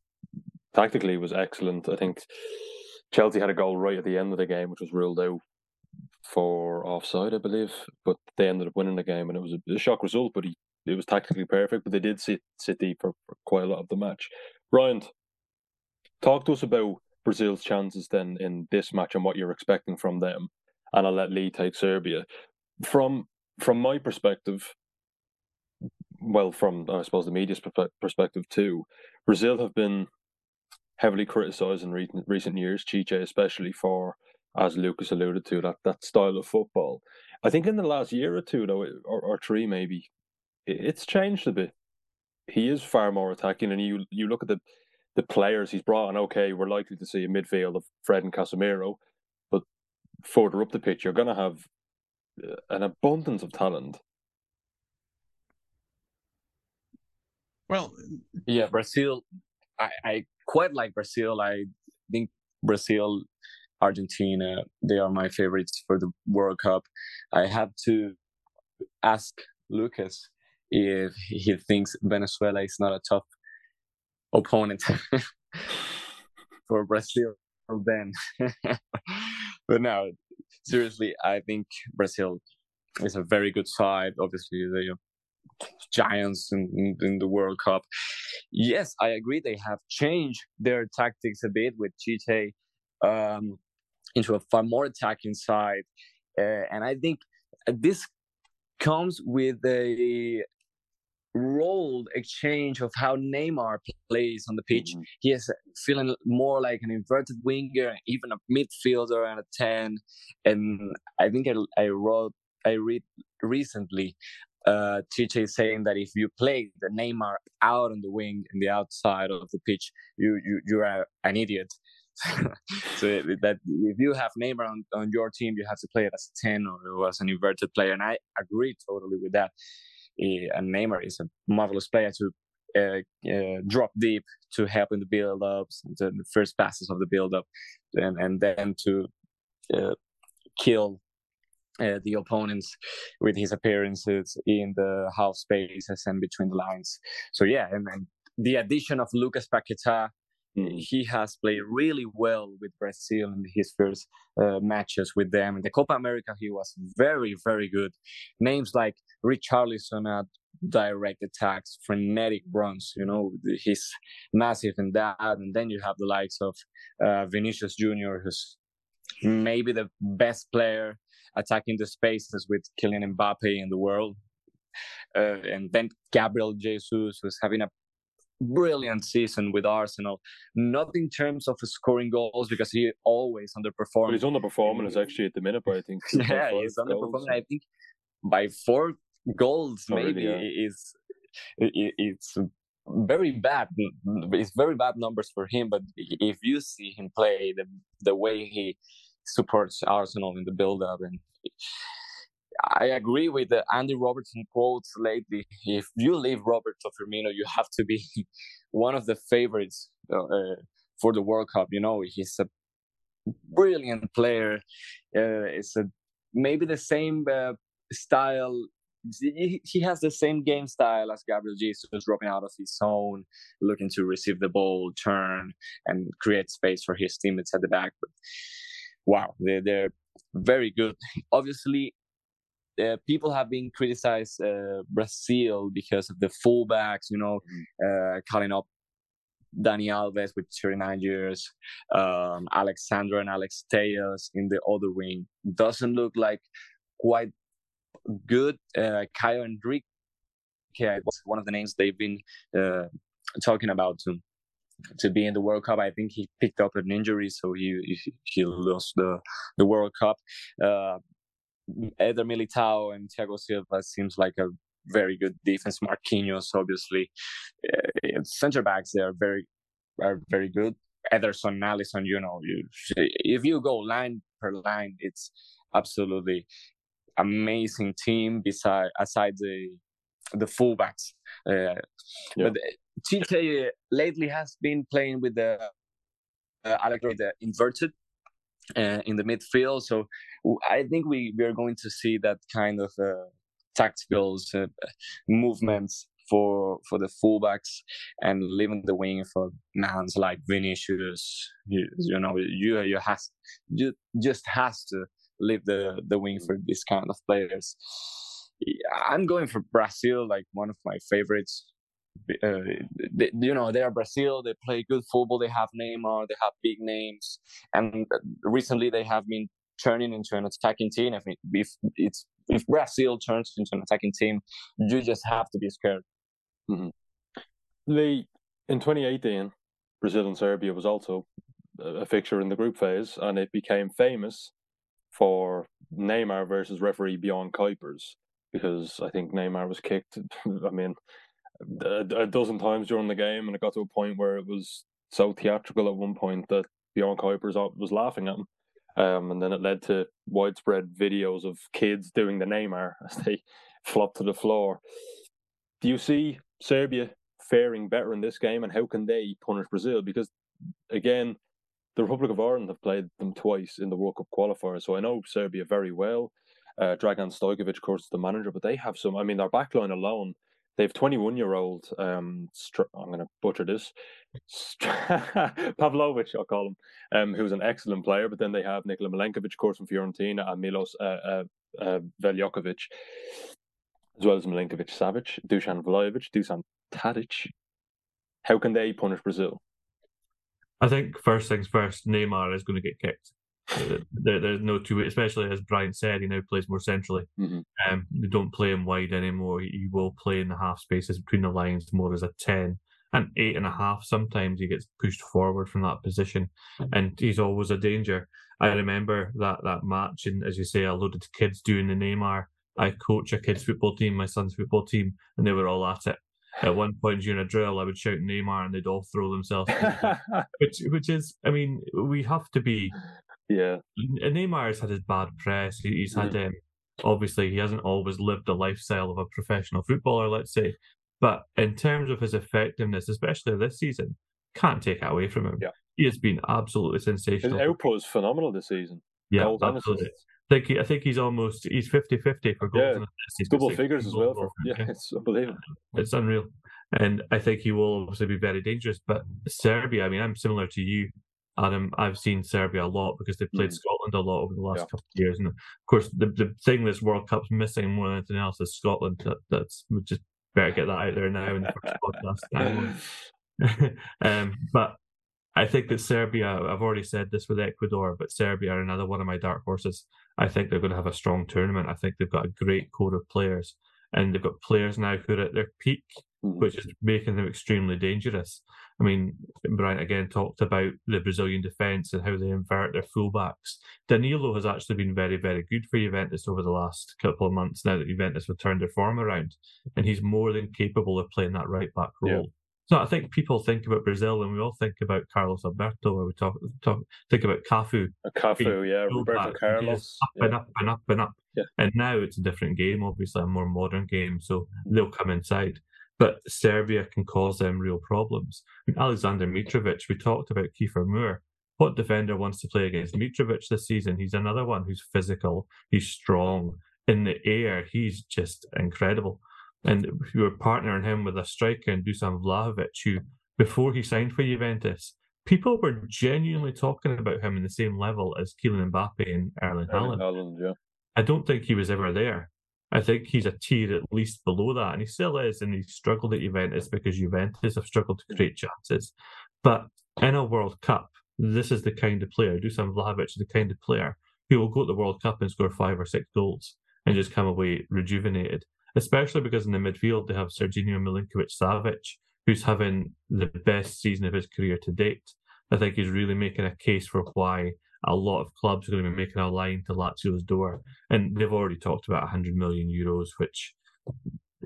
tactically was excellent. I think Chelsea had a goal right at the end of the game, which was ruled out for offside, I believe. But they ended up winning the game, and it was a, a shock result. But he, it was tactically perfect. But they did sit City for, for quite a lot of the match. Ryan, talk to us about Brazil's chances then in this match and what you're expecting from them. And I'll let Lee take Serbia. From from my perspective, well, from I suppose the media's perspective too, Brazil have been heavily criticised in recent recent years, Tite especially for, as Lucas alluded to, that that style of football. I think in the last year or two, though, or, or three maybe, it's changed a bit. He is far more attacking, and you you look at the the players he's brought on. Okay, we're likely to see a midfield of Fred and Casemiro, but further up the pitch, you're going to have an abundance of talent. Well, yeah, Brazil. I, I quite like Brazil. I think Brazil, Argentina, they are my favorites for the World Cup. I have to ask Lucas if he thinks Venezuela is not a tough opponent for Brazil or then. but no, seriously, I think Brazil is a very good side. Obviously, they are giants in, in, the World Cup. Yes, I agree. They have changed their tactics a bit with Tite um, into a far more attacking side, uh, and I think this comes with a role exchange of how Neymar plays on the pitch. Mm-hmm. He is feeling more like an inverted winger, even a midfielder and a 10. And I think I, I wrote, I read recently uh Tite saying that if you play the Neymar out on the wing and the outside of the pitch, you you you are an idiot. so that if you have Neymar on, on your team, you have to play it as a 10 or as an inverted player. And I agree totally with that. And Neymar is a marvelous player to uh, uh, drop deep to help in the build ups, the first passes of the build up, and, and then to uh, kill uh, the opponents with his appearances in the half spaces and between the lines. So yeah, and, and the addition of Lucas Paqueta. He has played really well with Brazil in his first uh, matches with them. In the Copa America, he was very, very good. Names like Richarlison at direct attacks, frenetic runs, you know, he's massive in that. And then you have the likes of uh, Vinicius Jr., who's maybe the best player attacking the spaces with Kylian Mbappe in the world. Uh, and then Gabriel Jesus was having a brilliant season with Arsenal. Not in terms of scoring goals because he always underperformed. But he's underperforming actually at the minute, but I think yeah, he's underperforming. Goals. I think by four goals maybe yeah. is it, it's very bad. It's very bad numbers for him. But if you see him play, the the way he supports Arsenal in the build up and I agree with the Andy Robertson quotes lately. If you leave Roberto Firmino, you have to be one of the favorites uh, uh, for the World Cup. You know, he's a brilliant player. Uh, it's a maybe the same uh, style. He, has the same game style as Gabriel Jesus, dropping out of his zone, looking to receive the ball, turn, and create space for his teammates at the back. But wow, they're, they're very good. Obviously, uh, people have been criticized uh, Brazil because of the fullbacks, you know, mm-hmm. uh, calling up Dani Alves with 39 years, um, Alex and Alex Telles in the other wing. Doesn't look like quite good. Uh, Caio Henrique was one of the names they've been uh, talking about to to be in the World Cup. I think he picked up an injury, so he he, he lost the the World Cup. Uh, Eder Militao and Thiago Silva seems like a very good defense. Marquinhos, obviously, uh, center backs they are very are very good. Ederson, Alisson, you know, you if you go line per line, it's absolutely amazing team. Beside aside the the fullbacks, uh, yeah. but Tite lately has been playing with the uh, the inverted uh, in the midfield. So I think we, we are going to see that kind of uh, tactical uh, movements for for the fullbacks and leaving the wing for mans like Vinicius. You, you know, you you has you just has to leave the the wing for this kind of players. I'm going for Brazil, like one of my favorites uh, they, you know they are Brazil. They play good football. They have Neymar. They have big names, and recently they have been turning into an attacking team. I think if it's if Brazil turns into an attacking team, you just have to be scared. Mm-hmm. In 2018, Brazil and Serbia was also a fixture in the group phase, and it became famous for Neymar versus referee Bjorn Kuipers because I think Neymar was kicked. I mean, a, a, dozen times during the game, and it got to a point where it was so theatrical at one point that Bjorn Kuipers was laughing at him. Um, and then it led to widespread videos of kids doing the Neymar as they flop to the floor. Do you see Serbia faring better in this game, and how can they punish Brazil? Because again, the Republic of Ireland have played them twice in the World Cup qualifiers, so I know Serbia very well. Uh, Dragan Stojkovic, of course, is the manager, but they have some. I mean, their backline alone they have 21 year old, um, I'm going to butcher this, Pavlovic, I'll call him, um, who's an excellent player. But then they have Nikola Milenkovic, of course, from Fiorentina, and Milos uh, uh, uh, as well as Milinkovic Savic, Dusan Vlahovic, Dusan Tadic. How can they punish Brazil? I think first things first, Neymar is going to get kicked. There, there's no two, especially as Brian said, he now plays more centrally. Mhm. Um, they don't play him wide anymore. He will play in the half spaces between the lines more as a 10 and eight and a half. Sometimes he gets pushed forward from that position, and he's always a danger. I remember that that match, and as you say, a load of kids doing the Neymar. I coach a kids' football team, my son's football team, and they were all at it. At one point during a drill, I would shout Neymar, and they'd all throw themselves, which which is, I mean, we have to be yeah, Neymar has had his bad press. He- He's had um, obviously he hasn't always lived the lifestyle of a professional footballer, let's say. But in terms of his effectiveness, especially this season, can't take it away from him. Yeah. He has been absolutely sensational. his output is phenomenal this season. yeah, absolutely. I think, he, I think he's almost he's 50-50 for goals Yeah, and assists. Double figures as well. For, yeah, it's unbelievable. it's unreal. And I think he will obviously be very dangerous. But Serbia, I mean, I'm similar to you, Adam. I've seen Serbia a lot because they've played Mhm. Scotland a lot over the last Yeah. couple of years. And of course, the, the thing this World Cup's missing more than anything else is Scotland. That, that's we just better get that out there now in the first podcast. um, but I think that Serbia, I've already said this with Ecuador, but Serbia are another one of my dark horses. I think they're going to have a strong tournament. I think they've got a great core of players, and they've got players now who are at their peak, Mhm. which is making them extremely dangerous. I mean, Brian again talked about the Brazilian defence and how they invert their fullbacks. Danilo has actually been very, very good for Juventus over the last couple of months now that Juventus have turned their form around, and he's more than capable of playing that right back Yeah. role. So I think people think about Brazil, and we all think about Carlos Alberto, or we talk, talk think about Cafu, Cafu, yeah, Roberto back, Carlos. up and up and up and up. Yeah. And now it's a different game, obviously a more modern game, so they'll come inside. But Serbia can cause them real problems. And Alexander Mitrovic, we talked about Kiefer Moore. What defender wants to play against Mitrovic this season? He's another one who's physical, he's strong. In the air, he's just incredible. And you were partnering him with a striker and Dusan Vlahovic, who, before he signed for Juventus, people were genuinely talking about him in the same level as Kylian Mbappe and Erling Haaland. Erling. Haaland, yeah. I don't think he was ever there. I think he's a tier at least below that, and he still is. And he's struggled at Juventus because Juventus have struggled to create chances. But in a World Cup, this is the kind of player. Dusan Vlahovic is the kind of player who will go to the World Cup and score five or six goals and just come away rejuvenated. Especially because in the midfield they have Serginho Milinkovic Savic, who's having the best season of his career to date. I think he's really making a case for why a lot of clubs are going to be making a line to Lazio's door. And they've already talked about 100 million euros, which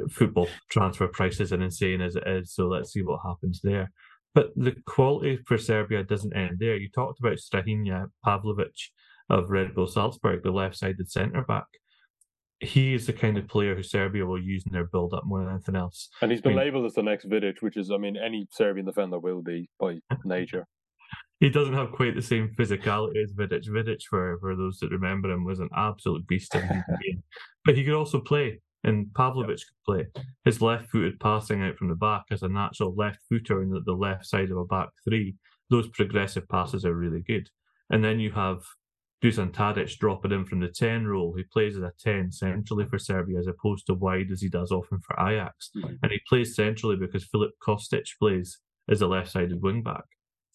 football transfer prices are insane as it is. So let's see what happens there. But the quality for Serbia doesn't end there. You talked about Strahinja Pavlovic of Red Bull Salzburg, the left sided centre back. He is the kind of player who Serbia will use in their build up more than anything else. And he's been I mean- labelled as the next Vidic, which is, I mean, any Serbian defender will be by nature. He doesn't have quite the same physicality as Vidic. Vidic, for, for those that remember him, was an absolute beast in game. But he could also play, and Pavlovic could play. His left footed passing out from the back as a natural left footer in the, the left side of a back three, those progressive passes are really good. And then you have Dusan Tadic dropping in from the 10 role. He plays as a 10 centrally for Serbia as opposed to wide as he does often for Ajax. Mhm. And he plays centrally because Filip Kostic plays as a left sided wing back.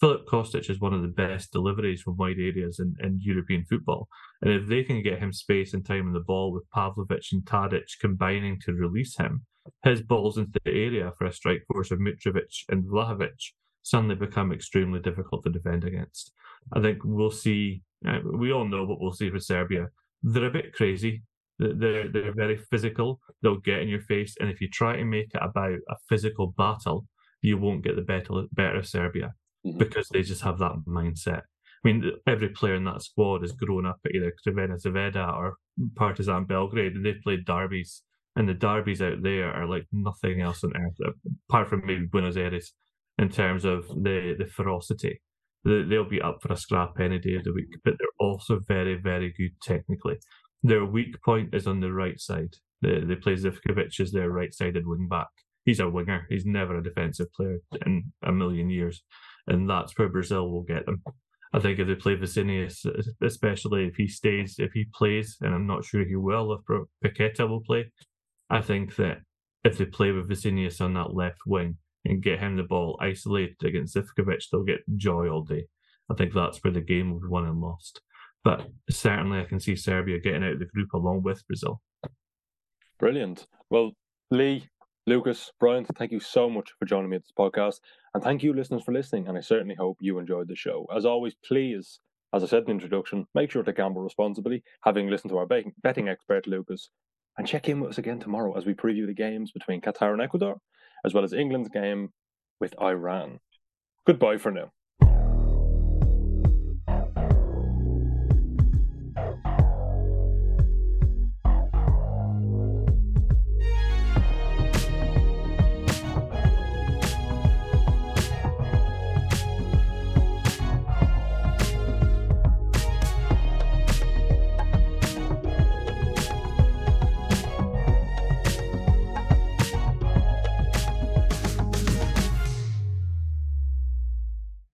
Filip Kostic is one of the best deliveries from wide areas in, in European football. And if they can get him space and time on the ball with Pavlovic and Tadic combining to release him, his balls into the area for a strike force of Mitrovic and Vlahovic suddenly become extremely difficult to defend against. I think we'll see, uh, we all know what we'll see for Serbia. They're a bit crazy. They're- They're, they're very physical. They'll get in your face. And if you try to make it about a physical battle, you won't get the better, better of Serbia Mhm. because they just have that mindset. I mean, every player in that squad has grown up at either Crvena Zvezda or Partizan Belgrade, and they've played derbies. And the derbies out there are like nothing else on earth, apart from maybe Buenos Aires, in terms of the, the ferocity. They- They'll be up for a scrap any day of the week, but they're also very, very good technically. Their weak point is on the right side. They, they play Zivkovic as their right sided wing back. He's a winger. He's never a defensive player in a million years. And that's where Brazil will get them. I think if they play Vinicius, especially if he stays, if he plays, and I'm not sure he will, if Paqueta will play, I think that if they play with Vinicius on that left wing and get him the ball isolated against Zivkovic, they'll get joy all day. I think that's where the game will be won and lost. but certainly I can see Serbia getting out of the group along with Brazil. Brilliant. Well, Lee, Lucas, Brian, thank you so much for joining me at this podcast. And thank you, listeners, for listening. And I certainly hope you enjoyed the show. As always, please, as I said in the introduction, make sure to gamble responsibly, having listened to our betting expert, Lucas. And check in with us again tomorrow as we preview the games between Qatar and Ecuador, as well as England's game with Iran. Goodbye for now.